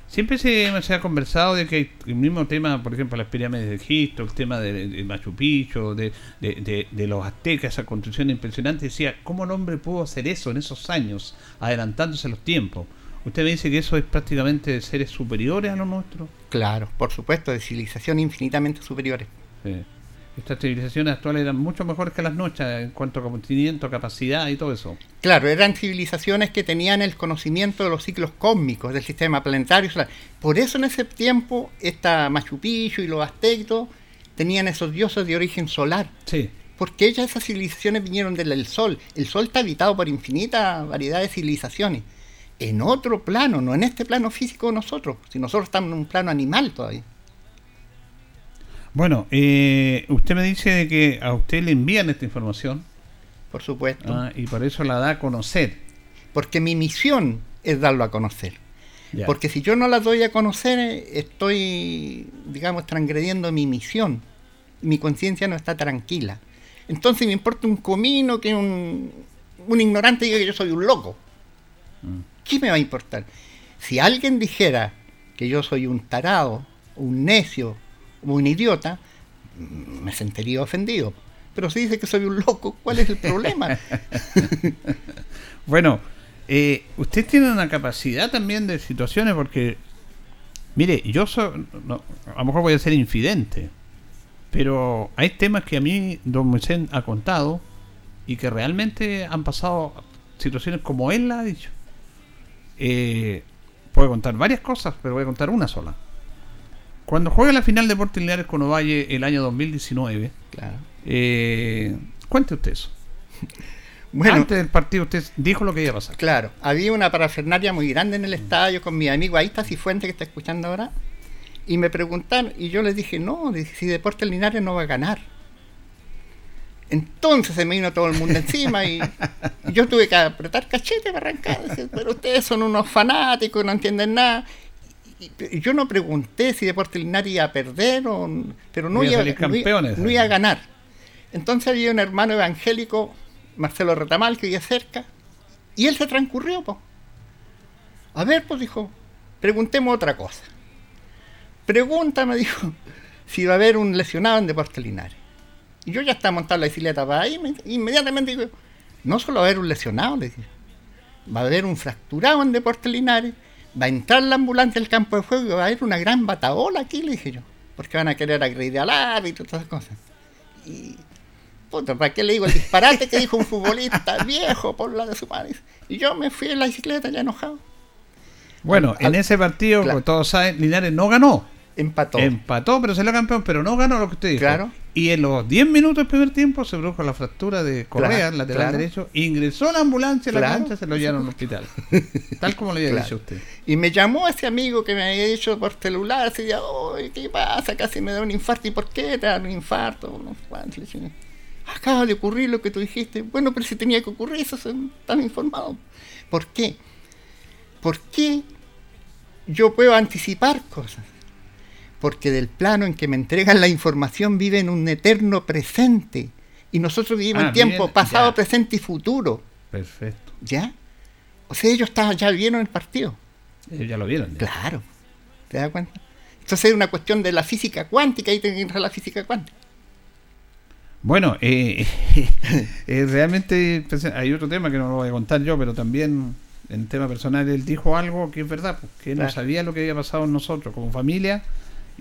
Siempre se, se ha conversado de que el mismo tema, por ejemplo, las pirámides de Egipto, el tema de, de Machu Picchu, de, de- de- de los aztecas, esa construcción impresionante, decía, ¿cómo el hombre pudo hacer eso en esos años, adelantándose los tiempos? Usted me dice que eso es prácticamente de seres superiores a los nuestros. Claro, por supuesto, de civilizaciones infinitamente superiores. Sí. Estas civilizaciones actuales eran mucho mejores que las nuestras en cuanto a conocimiento, capacidad y todo eso. Claro, eran civilizaciones que tenían el conocimiento de los ciclos cósmicos del sistema planetario. solar. Por eso en ese tiempo, esta Machu Picchu y los aztecos tenían esos dioses de origen solar. Sí. Porque ellas, esas civilizaciones vinieron del del Sol. El Sol está habitado por infinita variedad de civilizaciones. En otro plano, no en este plano físico de nosotros. Si nosotros estamos en un plano animal todavía. Bueno, eh, usted me dice de que a usted le envían esta información Por supuesto. ah, y por eso la da a conocer. Porque mi misión es darlo a conocer. Ya. Porque si yo no la doy a conocer, eh, estoy, digamos, transgrediendo mi misión. Mi conciencia no está tranquila. Entonces me importa un comino que un, un ignorante diga que yo soy un loco. ¿Qué me va a importar? Si alguien dijera que yo soy un tarado, un necio, un idiota, mm, me sentiría ofendido. Pero si dice que soy un loco, ¿cuál es el problema? Bueno, eh, usted tiene una capacidad también de situaciones porque, mire, yo soy, no, a lo mejor voy a ser infidente, pero hay temas que a mí don Moisés ha contado y que realmente han pasado situaciones como él la ha dicho. Eh, puedo contar varias cosas, pero voy a contar una sola. Cuando juega la final de Deportes Linares con Ovalle el año 2019, claro. eh, cuente usted eso. Bueno, Antes del partido usted dijo lo que iba a pasar. Claro, había una parafernalia muy grande en el estadio con mi amigo, ahí está Cifuente que está escuchando ahora, y me preguntaron, y yo les dije, no, si Deportes Linares no va a ganar. Entonces se me vino todo el mundo encima y, y yo tuve que apretar cachete para arrancar. Decir, Pero ustedes son unos fanáticos, no entienden nada. Y, y yo no pregunté si Deportes Linares iba a perder, o, pero no Iba a iba, salir no iba- campeones. no iba a ganar. Entonces había un hermano evangélico, Marcelo Retamal, que vivía cerca, y él se transcurrió, pues. A ver, pues dijo, preguntemos otra cosa. Pregúntame, dijo, si va a haber un lesionado en Deportes Linares. Y yo ya estaba montando la bicicleta para ahí, me- inmediatamente digo, no solo va a haber un lesionado, le dije, va a haber un fracturado en Deportes Linares, va a entrar la ambulancia al campo de juego y va a haber una gran bataola aquí, le dije yo, porque van a querer agredir al árbitro y todas esas cosas. Y, puta, ¿para qué le digo el disparate que dijo un futbolista viejo por la de su madre? Y yo me fui en la bicicleta ya enojado. Bueno, Al- en ese partido, Claro. como todos saben, Linares no ganó. Empató. Empató, pero salió campeón, pero no ganó lo que usted dijo. Claro. Y en los 10 minutos del primer tiempo se produjo la fractura de Correa, Claro, lateral claro. derecho, ingresó la ambulancia a la Claro. cancha, se lo llevaron al hospital. Tal como le había Claro. dicho usted. Y me llamó ese amigo que me había dicho por celular, así de, "Oye, ¿qué pasa? Casi me da un infarto. ¿Y por qué te da un infarto? No sé cuánto". Le dije, Acaba de ocurrir lo que tú dijiste. Bueno, pero si tenía que ocurrir, eso tan informados. ¿Por qué? ¿Por qué yo puedo anticipar cosas? Porque del plano en que me entregan la información vive en un eterno presente. Y nosotros vivimos Ah, en tiempo viven- pasado, ya. presente y futuro. Perfecto. ¿Ya? O sea, ellos estaban, ya vieron el partido. Ellos ya lo vieron. ya. Claro. ¿Te das cuenta? Entonces es una cuestión de la física cuántica, ahí tiene que entrar la física cuántica. Bueno, eh, eh, realmente pues, hay otro tema que no lo voy a contar yo, pero también en tema personal él dijo algo que es verdad, pues, que él no sabía lo que había pasado en nosotros como familia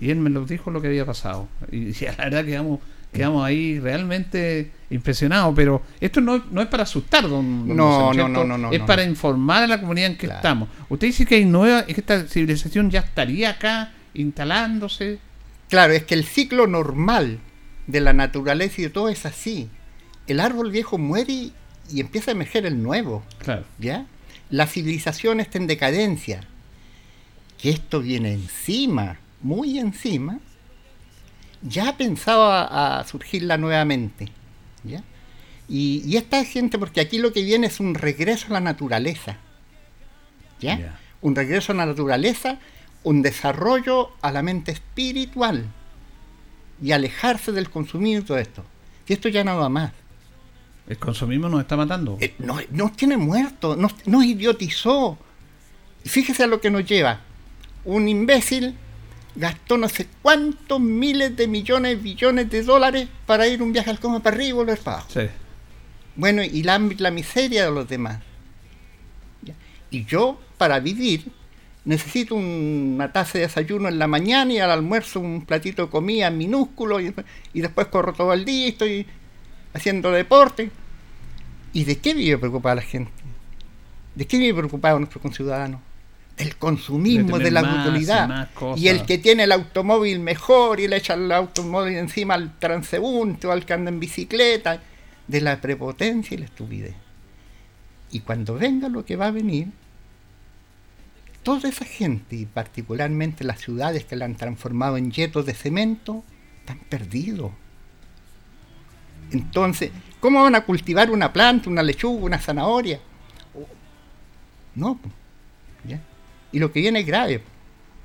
y él me lo dijo lo que había pasado. Y, y la verdad quedamos, quedamos ahí realmente impresionados, pero esto no, no es para asustar, don, don No, José, no, no, no, no, Es no, para informar a la comunidad en que Claro. estamos. Usted dice que hay nueva, es que esta civilización ya estaría acá instalándose. Claro, es que el ciclo normal de la naturaleza y de todo es así. El árbol viejo muere y, y empieza a emerger el nuevo. Claro. ¿Ya? La civilización está en decadencia. Que esto viene encima, muy encima, ya pensaba a surgirla nuevamente. ¿Ya? Y, y esta gente, porque aquí lo que viene es un regreso a la naturaleza. ¿Ya? Un regreso a la naturaleza, un desarrollo a la mente espiritual y alejarse del consumismo y todo esto. Y esto ya no va más. El consumismo nos está matando. Eh, no, nos tiene muertos, nos, nos idiotizó. Y Fíjese a lo que nos lleva. Un imbécil gastó no sé cuántos miles de millones, billones de dólares para ir un viaje al coma para arriba y volver para abajo. Sí. Bueno, y la, la miseria de los demás. Y yo para vivir necesito una taza de desayuno en la mañana y al almuerzo un platito de comida minúsculo y, y después corro todo el día y estoy haciendo deporte. ¿Y de qué vive preocupada la gente? ¿De qué vive preocupado nuestro conciudadano? Del consumismo, de, la más brutalidad. Y, el que tiene el automóvil mejor y le echa el automóvil encima al transeúnte o al que anda en bicicleta, de la prepotencia y la estupidez. Y cuando venga lo que va a venir, toda esa gente, y particularmente las ciudades que la han transformado en yetos de cemento, están perdidos. Entonces, ¿cómo van a cultivar una planta, una lechuga, una zanahoria? No. ¿ya? Y lo que viene es grave,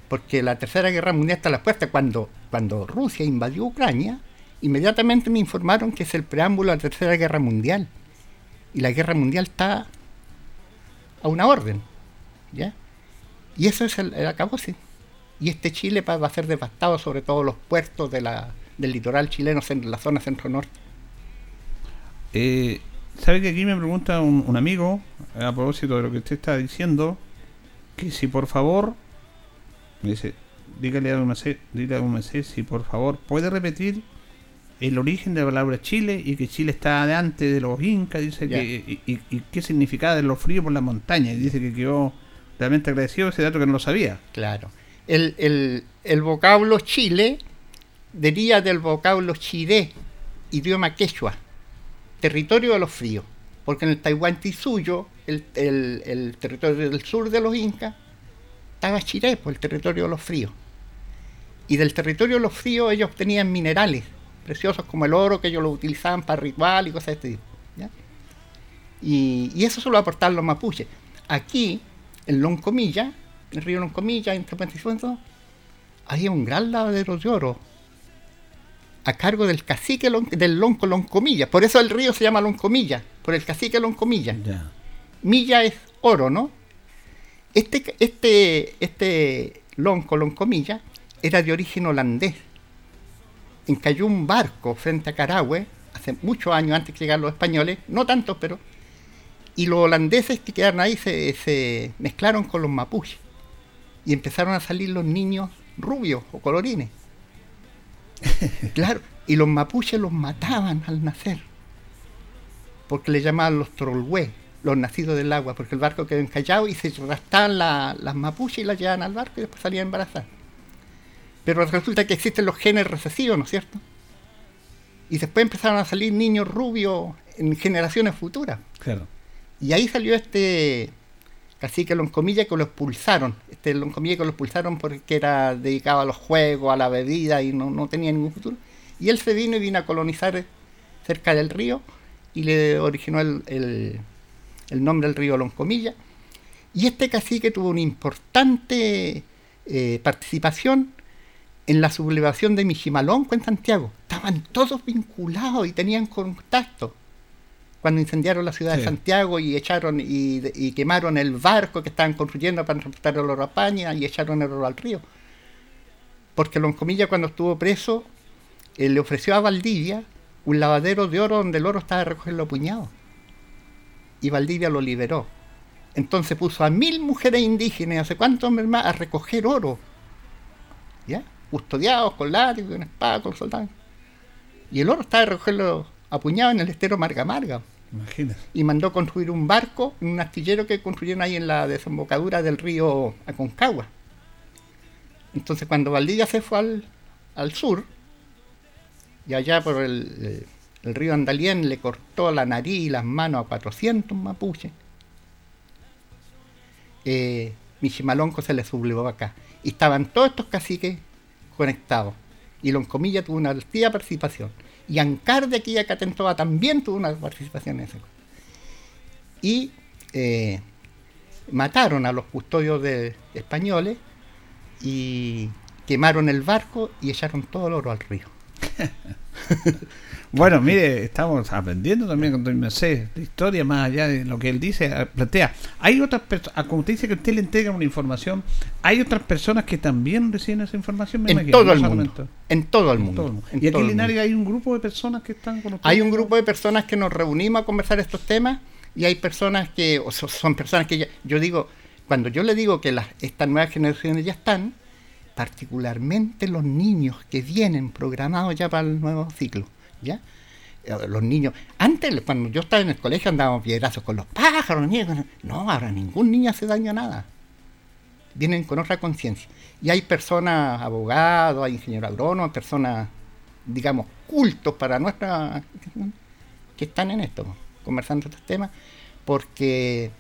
porque la Tercera Guerra Mundial está a la puerta. Cuando, cuando Rusia invadió Ucrania, inmediatamente me informaron que es el preámbulo a la Tercera Guerra Mundial. Y la Guerra Mundial está a una orden. ¿ya? Y eso es el, el acabose. Y este Chile va a ser devastado, sobre todo los puertos de la, del litoral chileno, en la zona centro-norte. Eh, ¿Sabe que aquí me pregunta un, un amigo, a propósito de lo que usted está diciendo, que si por favor, me dice, dígale a Merced, dígale a Merced si por favor puede repetir el origen de la palabra Chile y que Chile está de antes de los incas, dice que, y, y- y qué significaba de los fríos por la montaña, y dice que quedó realmente agradecido ese dato que no lo sabía. Claro. El, el- el vocablo Chile deriva del vocablo chiré, idioma quechua, territorio de los fríos. Porque en el Taiwán Tisuyo, el, el- territorio del sur de los incas, estaba Chiré, pues el territorio de los fríos. Y del territorio de los fríos ellos obtenían minerales preciosos como el oro, que ellos lo utilizaban para ritual y cosas de este tipo. Y, y eso solo aportaban los mapuches. Aquí, en Loncomilla, en el río Loncomilla, y Fuento, había un gran lavadero de oro a cargo del cacique del Lonco Loncomilla. Por eso el río se llama Loncomilla, por el cacique Loncomilla. Milla es oro, ¿no? Este, este, este lonco, loncomilla, era de origen holandés. Encalló un barco frente a Carahue, hace muchos años antes que llegaran los españoles, no tantos, pero. Y los holandeses que quedaron ahí se, se mezclaron con los mapuches. Y empezaron a salir los niños rubios o colorines. claro, y los mapuches los mataban al nacer porque le llamaban los trolhue, los nacidos del agua, porque el barco quedó encallado y se arrastraban la- las mapuches y las llevaban al barco y después salían embarazadas. Pero resulta que existen los genes recesivos, ¿no es cierto? Y después empezaron a salir niños rubios en generaciones futuras. Claro. Y ahí salió este cacique Loncomilla que lo expulsaron. Este Loncomilla que lo expulsaron porque era dedicado a los juegos, a la bebida y no, no tenía ningún futuro. Y él se vino y vino a colonizar cerca del río y le originó el, el- el nombre del río Loncomilla. Y este cacique tuvo una importante eh, participación en la sublevación de Michimalonco en Santiago. Estaban todos vinculados y tenían contacto cuando incendiaron la ciudad Sí. de Santiago y echaron y, y quemaron el barco que estaban construyendo para transportar el oro a España y echaron el oro al río. Porque Loncomilla cuando estuvo preso eh, le ofreció a Valdivia un lavadero de oro donde el oro estaba recogiendo a puñados. Y Valdivia lo liberó. Entonces puso a mil mujeres indígenas, hace cuántos hombres más, a recoger oro. ¿Ya? Custodiados con látigo, con espada, con soldados. Y el oro estaba recogiendo a puñados en el estero Marga Marga Imagínate. y mandó construir un barco, un astillero que construyeron ahí en la desembocadura del río Aconcagua. Entonces cuando Valdivia se fue al, al sur, y allá por el, el- río Andalién le cortó la nariz y las manos a 400 mapuches, eh, Michimalonco se le sublevó acá. Y estaban todos estos caciques conectados. Y Loncomilla tuvo una altiva participación. Y Ancar de aquí a Catentoa también tuvo una participación en ese. Y eh, mataron a los custodios de españoles y quemaron el barco y echaron todo el oro al río. Bueno, mire, estamos aprendiendo también con Don Mercedes de historia, más allá de lo que él dice, plantea. Hay otras personas, como usted dice que usted le entrega una información, hay otras personas que también reciben esa información, me En imagino, todo el mundo. En todo el en mundo. todo el mundo. en Y aquí en Linares hay un grupo de personas que están con usted. Hay un grupo de personas que nos reunimos a conversar estos temas y hay personas que, o so- son personas que ya- yo digo, cuando yo le digo que las, estas nuevas generaciones ya están, particularmente los niños que vienen programados ya para el nuevo ciclo, ¿ya? Eh, Los niños, antes cuando yo estaba en el colegio andábamos piedrazos con los pájaros, no, ahora ningún niño hace daño a nada. Vienen con otra conciencia. Y hay personas, abogados, hay ingenieros agrónomos, personas, digamos, cultos para nuestra que están en esto, conversando estos temas, porque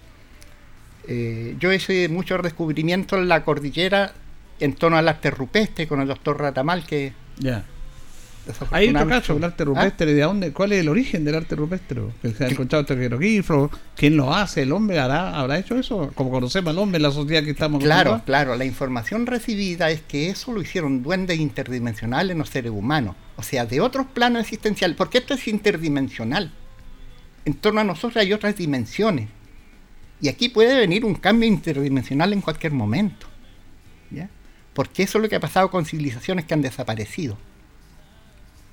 eh, yo hice muchos descubrimientos en la cordillera en torno al arte rupestre con el doctor Ratamal, que Ya. Hay otro caso, el arte rupestre, ¿de dónde? ¿Cuál es el origen del arte rupestre? Que se ha encontrado este ¿quién lo hace? ¿El hombre hará, habrá hecho eso? Como conocemos al hombre en la sociedad que estamos Claro, claro, la información recibida es que eso lo hicieron duendes interdimensionales en los seres humanos, o sea, de otros planos existenciales, porque esto es interdimensional. En torno a nosotros hay otras dimensiones. Y aquí puede venir un cambio interdimensional en cualquier momento. Porque eso es lo que ha pasado con civilizaciones que han desaparecido.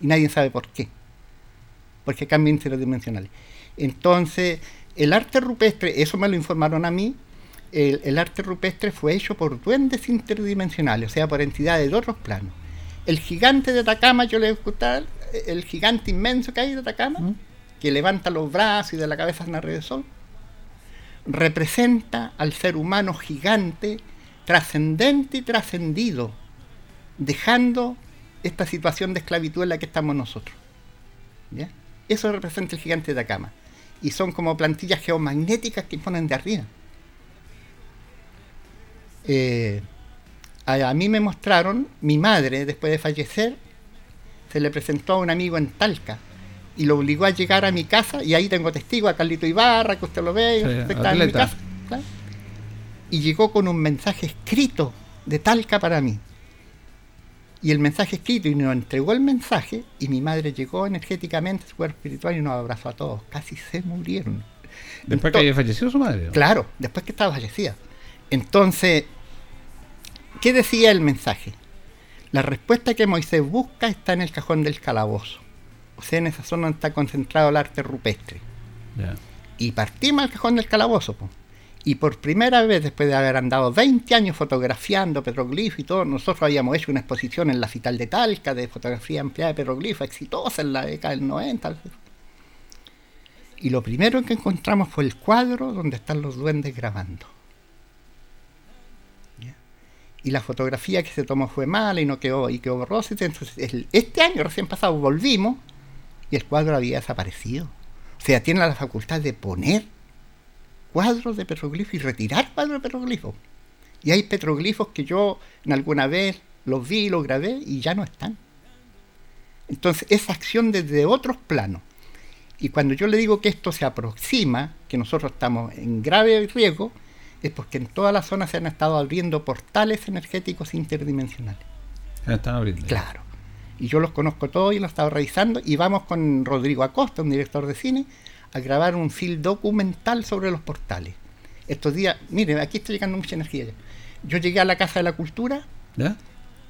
Y nadie sabe por qué. Porque cambios interdimensionales. Entonces, el arte rupestre, eso me lo informaron a mí, el, el arte rupestre fue hecho por duendes interdimensionales, o sea, por entidades de otros planos. El gigante de Atacama, yo le voy a contar, el gigante inmenso que hay de Atacama, que levanta los brazos y de la cabeza una red de sol, representa al ser humano gigante, trascendente y trascendido, dejando esta situación de esclavitud en la que estamos nosotros. ¿ya? Eso representa el gigante de Atacama. Y son como plantillas geomagnéticas que ponen de arriba. Eh, a, a mí me mostraron, mi madre, después de fallecer, se le presentó a un amigo en Talca y lo obligó a llegar a mi casa y ahí tengo testigo a Carlito Ibarra, que usted lo ve, Sí, usted está en mi casa. claro. Y llegó con un mensaje escrito de Talca para mí. Y el mensaje escrito y nos entregó el mensaje y mi madre llegó energéticamente, su cuerpo espiritual y nos abrazó a todos. Casi se murieron. Después que haya fallecido su madre. ¿no? Claro, después que estaba fallecida. Entonces, ¿qué decía el mensaje? La respuesta que Moisés busca está en el cajón del calabozo. O sea, en esa zona donde está concentrado el arte rupestre. Y partimos al cajón del calabozo. po. Y por primera vez, después de haber andado 20 años fotografiando petroglifos y todo, nosotros habíamos hecho una exposición en la Cital de Talca de fotografía ampliada de petroglifos, exitosa en la década del 90. Y lo primero que encontramos fue el cuadro donde están los duendes grabando. Y la fotografía que se tomó fue mala y no quedó, y quedó borrosa. Entonces, este año recién pasado volvimos y el cuadro había desaparecido. O sea, tiene la facultad de poner cuadros de petroglifos y retirar cuadros de petroglifos. Y hay petroglifos que yo en alguna vez los vi, los grabé y ya no están. Entonces, esa acción desde otros planos. Y cuando yo le digo que esto se aproxima, que nosotros estamos en grave riesgo, es porque en toda la zona se han estado abriendo portales energéticos interdimensionales. Ya están abriendo. Claro. Y yo los conozco todos y los he estado revisando. Y vamos con Rodrigo Acosta, un director de cine, a grabar un film documental sobre los portales. Estos días, mire, aquí está llegando mucha energía ya. Yo llegué a la Casa de la Cultura ¿Ya?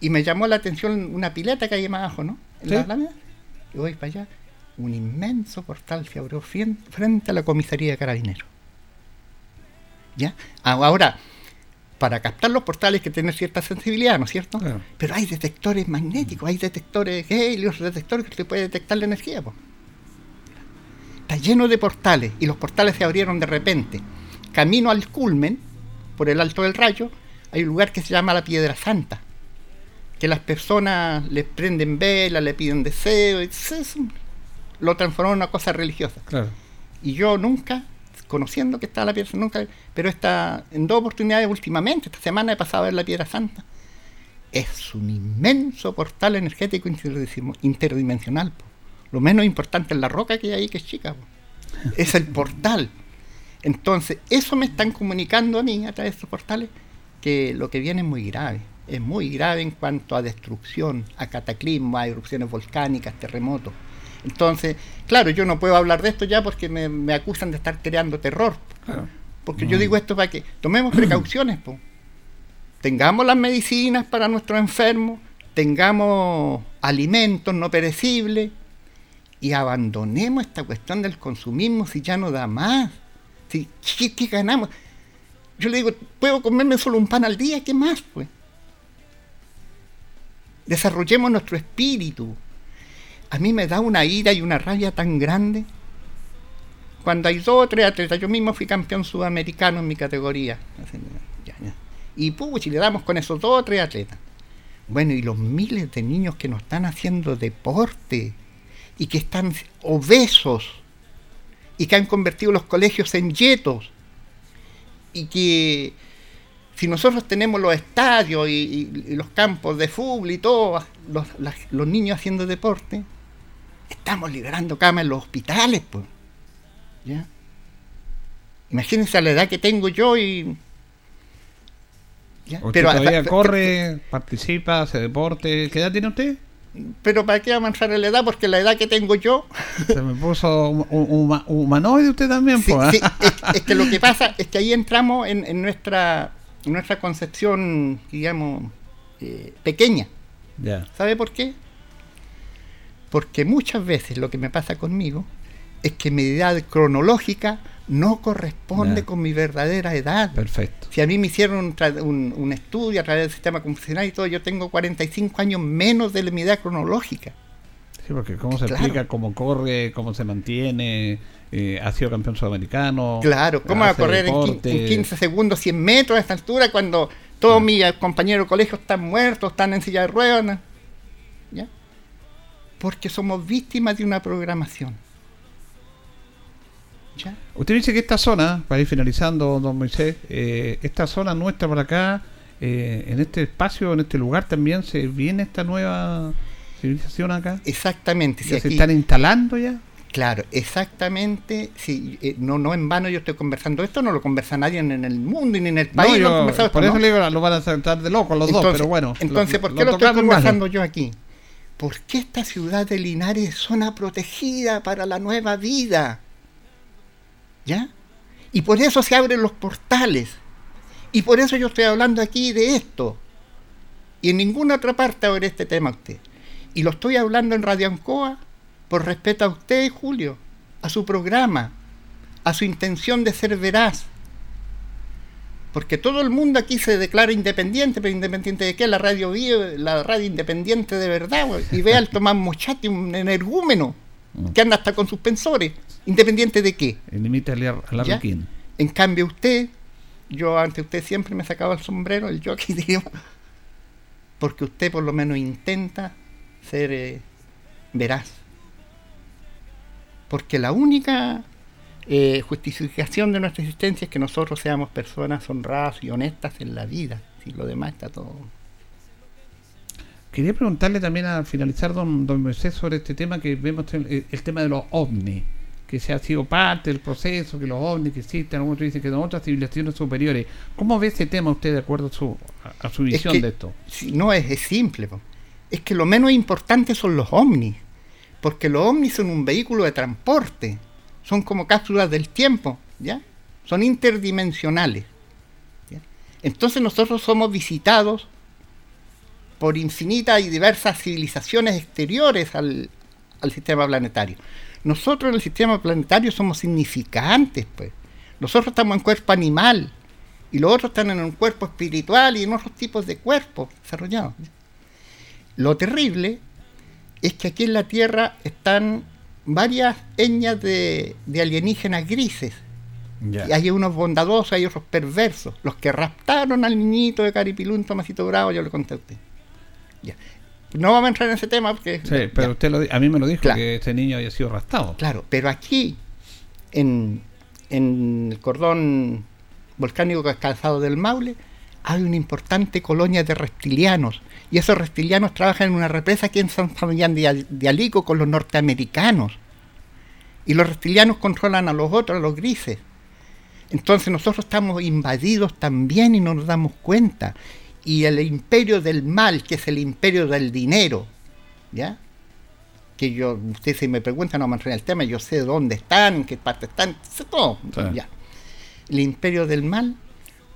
y me llamó la atención una pileta que hay más abajo, ¿no? En Sí. la Alameda. Y voy para allá. Un inmenso portal se abrió frente a la comisaría de carabineros. ¿Ya? Ah, Ahora, para captar los portales hay que tener cierta sensibilidad, ¿no es cierto? Claro. Pero hay detectores magnéticos, hay detectores helios, detectores que usted puede detectar la energía. po. Está lleno de portales y los portales se abrieron de repente. Camino al culmen, por el Alto del Rayo, hay un lugar que se llama la Piedra Santa. Que las personas les prenden velas, le piden deseos, lo transformó en una cosa religiosa. Claro. Y yo nunca, conociendo que está la piedra nunca, pero esta, en dos oportunidades últimamente, esta semana he pasado a ver la piedra santa. Es un inmenso portal energético interdim- interdimensional. po. Lo menos importante es la roca que hay ahí, que es chica. po. Es el portal. Entonces, eso me están comunicando a mí a través de estos portales, que lo que viene es muy grave. Es muy grave en cuanto a destrucción, a cataclismos, a erupciones volcánicas, terremotos. Entonces, claro, yo no puedo hablar de esto ya porque me, me acusan de estar creando terror. Porque yo digo esto para que tomemos precauciones. po. Tengamos las medicinas para nuestros enfermos, tengamos alimentos no perecibles y abandonemos esta cuestión del consumismo si ya no da más. Si, ¿qué, ganamos? yo le digo, puedo comerme solo un pan al día, ¿qué más? Pues? Desarrollemos nuestro espíritu. A mí me da una ira y una rabia tan grande cuando hay dos o tres atletas. Yo mismo fui campeón sudamericano en mi categoría. Y puch, le damos con esos dos o tres atletas. Bueno, y los miles de niños que no están haciendo deporte y que están obesos y que han convertido los colegios en yetos y que si nosotros tenemos los estadios y, los campos de fútbol y todo, los, los, niños haciendo deporte, estamos liberando camas en los hospitales, pues. ¿Ya? Imagínense a la edad que tengo yo y. ¿ya? Pero todavía corre, participa, hace deporte. ¿Qué edad tiene usted? Pero ¿para qué avanzar en la edad? Porque la edad que tengo yo... Se me puso humanoide usted también, pues. es, que lo que pasa es que ahí entramos en, nuestra, nuestra concepción, digamos, eh, pequeña. ¿Sabe por qué? Porque muchas veces lo que me pasa conmigo es que mi edad cronológica no corresponde con mi verdadera edad. Perfecto. Si a mí me hicieron un, estudio a través del sistema confusional y todo, yo tengo 45 años menos de mi edad cronológica. Sí, porque cómo se explica, cómo corre, cómo se mantiene, eh, ha sido campeón sudamericano. Claro, cómo va a correr en, 15 segundos, 100 metros a esta altura cuando todos mis compañeros de colegio están muertos, están en silla de ruedas. ¿Ya? Porque somos víctimas de una programación. Usted dice que esta zona, para ir finalizando, don Moisés, eh, esta zona nuestra por acá, eh, en este espacio, en este lugar también se viene esta nueva civilización acá. Exactamente. ¿Se están instalando ya? Claro, exactamente. Sí, eh, no, no en vano yo estoy conversando esto, no lo conversa nadie en, el mundo ni en el país. por eso le digo, lo van a tratar de loco los dos, pero bueno. Entonces, ¿por qué lo, estoy conversando yo aquí? ¿Por qué esta ciudad de Linares es zona protegida para la nueva vida? ¿Ya? Y por eso se abren los portales. Y por eso yo estoy hablando aquí de esto. Y en ninguna otra parte ahora este tema usted. Y lo estoy hablando en Radio Ancoa por respeto a usted, Julio, a su programa, a su intención de ser veraz. Porque todo el mundo aquí se declara independiente, pero independiente de qué? La radio vive, la radio independiente de verdad, y ve al Tomás Mochati, un energúmeno, que anda hasta con suspensores. ¿Independiente de qué? El En cambio usted, yo ante usted siempre me sacaba el sombrero, el jockey, digo, porque usted por lo menos intenta ser eh, veraz. Porque la única eh, justificación de nuestra existencia es que nosotros seamos personas honradas y honestas en la vida. Si lo demás está todo... Quería preguntarle también a finalizar, don, don Moisés, sobre este tema que vemos, el, el tema de los ovnis que se ha sido parte del proceso, que los ovnis que existen, otros dicen que son otras civilizaciones superiores. ¿Cómo ve ese tema usted de acuerdo a su, a su visión de esto? no, es, simple. Es que lo menos importante son los ovnis, porque los ovnis son un vehículo de transporte, son como cápsulas del tiempo, ¿ya? Son interdimensionales. Entonces nosotros somos visitados por infinitas y diversas civilizaciones exteriores al, al sistema planetario. Nosotros en el sistema planetario somos significantes, pues. Nosotros estamos en cuerpo animal y los otros están en un cuerpo espiritual y en otros tipos de cuerpos desarrollados. Lo terrible es que aquí en la Tierra están varias etnias de, alienígenas grises. Y hay unos bondadosos, hay otros perversos. Los que raptaron al niñito de Caripilún, Tomasito Bravo, yo le conté a usted. Ya. No vamos a entrar en ese tema porque... Sí, pero usted a mí me lo dijo que este niño había sido arrastrado. Claro, pero aquí, en, el cordón volcánico calzado del Maule, hay una importante colonia de reptilianos. Y esos reptilianos trabajan en una represa aquí en San Fabián de, Alico con los norteamericanos. Y los reptilianos controlan a los otros, a los grises. Entonces nosotros estamos invadidos también y no nos damos cuenta y el imperio del mal, que es el imperio del dinero, ¿ya? Que yo, ustedes si me preguntan, no me en el tema, yo sé dónde están, en qué parte están, sé todo, ya. El imperio del mal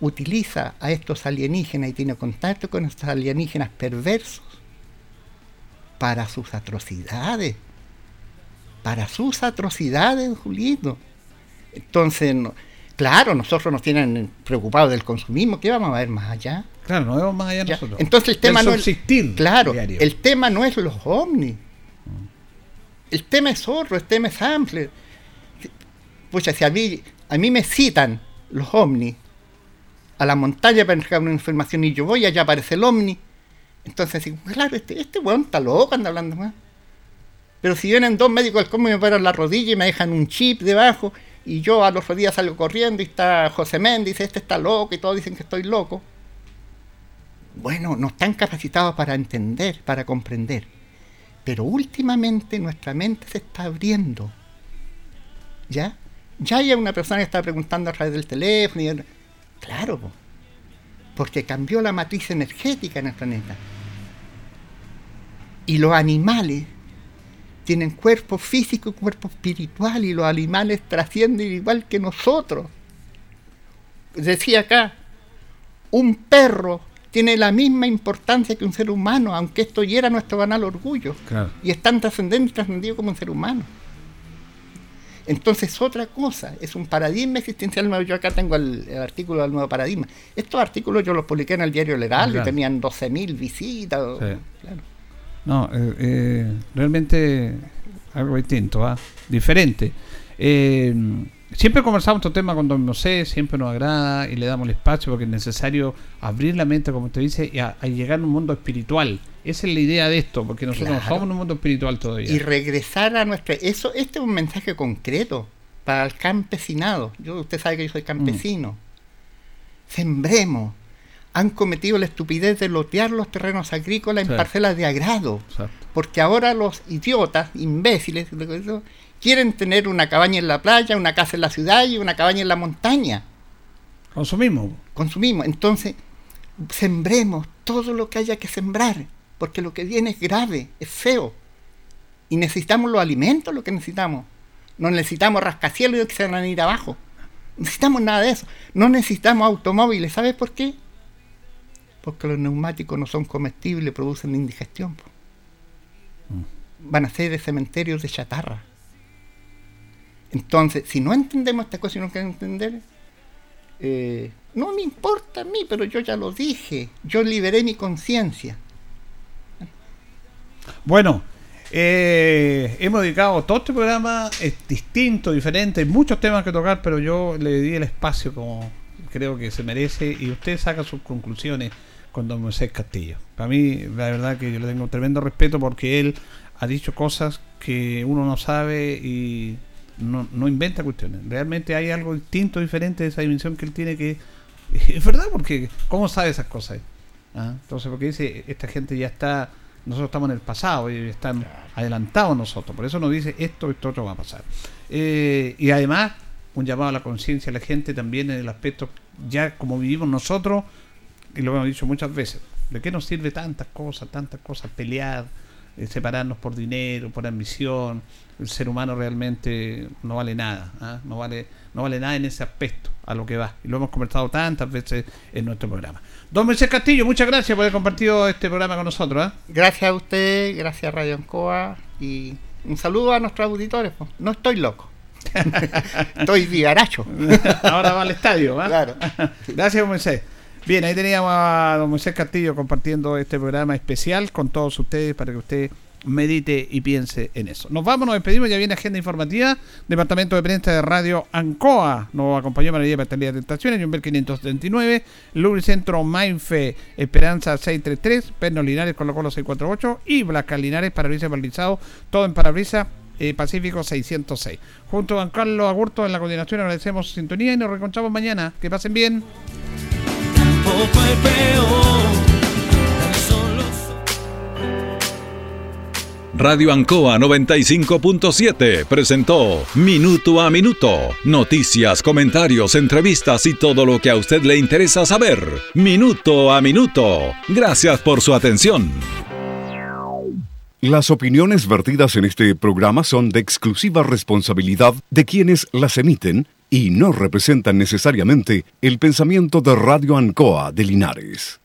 utiliza a estos alienígenas y tiene contacto con estos alienígenas perversos para sus atrocidades. Para sus atrocidades, Julito. Entonces, Claro, nosotros nos tienen preocupados del consumismo, ¿qué vamos a ver más allá? Claro, no vemos más allá nosotros. Entonces el tema no es claro, diario. el tema no es los ovnis. El tema es otro, el tema es amplio. Pucha, si a mí, a mí me citan los ovnis a la montaña para entregar una información y yo voy, allá aparece el ovni. Entonces digo, claro, este, este weón está loco, anda hablando más. Pero si vienen dos médicos del cómo y me operan la rodilla y me dejan un chip debajo, y yo a los otros días salgo corriendo y está José Méndez, este está loco, y todos dicen que estoy loco. Bueno, no están capacitados para entender, para comprender. Pero últimamente nuestra mente se está abriendo. ¿Ya? Ya hay una persona que está preguntando a través del teléfono. y- Claro, po. porque cambió la matriz energética en el planeta. Y los animales tienen cuerpo físico y cuerpo espiritual y los animales trascienden igual que nosotros. Decía acá, un perro tiene la misma importancia que un ser humano, aunque esto hiera nuestro banal orgullo. Claro. Y es tan trascendente y trascendido como un ser humano. Entonces, otra cosa, es un paradigma existencial nuevo. Yo acá tengo el, el artículo del nuevo paradigma. Estos artículos yo los publiqué en el diario El Heraldo Claro. y tenían 12.000 visitas. Sí. Claro. No, eh, eh, realmente algo distinto, ¿ah? diferente. Eh, siempre conversamos estos temas con Don José, siempre nos agrada y le damos el espacio porque es necesario abrir la mente, como usted dice, y a, a llegar a un mundo espiritual. Esa es la idea de esto, porque nosotros no Claro. somos en un mundo espiritual todavía. y regresar a nuestra eso este es un mensaje concreto para el campesinado yo usted sabe que yo soy campesino sembremos han cometido la estupidez de lotear los terrenos agrícolas en Sí. parcelas de agrado Exacto. porque ahora los idiotas imbéciles quieren tener una cabaña en la playa una casa en la ciudad y una cabaña en la montaña Consumimos. consumimos entonces sembremos todo lo que haya que sembrar porque lo que viene es grave es feo y necesitamos los alimentos, lo que necesitamos. No necesitamos rascacielos que se van a ir abajo. No necesitamos nada de eso. No necesitamos automóviles. ¿Sabes por qué? Porque los neumáticos no son comestibles, producen indigestión. po. Van a ser cementerios de chatarra. Entonces, si no entendemos esta cosa y no queremos entender, eh, no me importa a mí, pero yo ya lo dije. Yo liberé mi conciencia. Bueno, eh, hemos dedicado todo este programa, es distinto, diferente, hay muchos temas que tocar, pero yo le di el espacio como creo que se merece y usted saca sus conclusiones con don Moisés Castillo. Para mí, la verdad que yo le tengo un tremendo respeto porque él ha dicho cosas que uno no sabe y no, no inventa cuestiones. Realmente hay algo distinto, diferente de esa dimensión que él tiene que... Es verdad, porque ¿cómo sabe esas cosas? ¿Ah? Entonces, porque dice, esta gente ya está, nosotros estamos en el pasado y están adelantados nosotros, por eso nos dice esto, esto otro va a pasar. Eh, y además, un llamado a la conciencia a la gente también en el aspecto, ya como vivimos nosotros, y lo hemos dicho muchas veces, ¿de qué nos sirve tantas cosas, tantas cosas, pelear, eh, separarnos por dinero, por ambición? El ser humano realmente no vale nada, ¿ah? no vale no vale nada en ese aspecto a lo que va. Y lo hemos conversado tantas veces en nuestro programa. Don Moisés Castillo, muchas gracias por haber compartido este programa con nosotros. ¿ah? Gracias a usted, gracias a Radio Ancoa y un saludo a nuestros auditores. No estoy loco. estoy vivaracho. Ahora va al estadio. ¿ah? Claro. Gracias, Moisés. Bien, ahí teníamos a don Moisés Castillo compartiendo este programa especial con todos ustedes para que usted medite y piense en eso. Nos vamos, nos despedimos, ya viene agenda informativa, Departamento de Prensa de Radio Ancoa, nos acompañó María Patalía de Tentaciones, Jumbel 539, Lubricentro Mainfe, Esperanza 633, Pernos Linares, Colo Colo 648 y Blascar Linares, Parabrisas Paralizado, todo en Parabrisas eh, Pacífico 606. Junto a Juan Carlos Agurto en la coordinación agradecemos su sintonía y nos reencontramos mañana. Que pasen bien. Radio Ancoa 95.7 presentó Minuto a Minuto. Noticias, comentarios, entrevistas y todo lo que a usted le interesa saber. Minuto a Minuto. Gracias por su atención. Las opiniones vertidas en este programa son de exclusiva responsabilidad de quienes las emiten y no representan necesariamente el pensamiento de Radio Ancoa de Linares.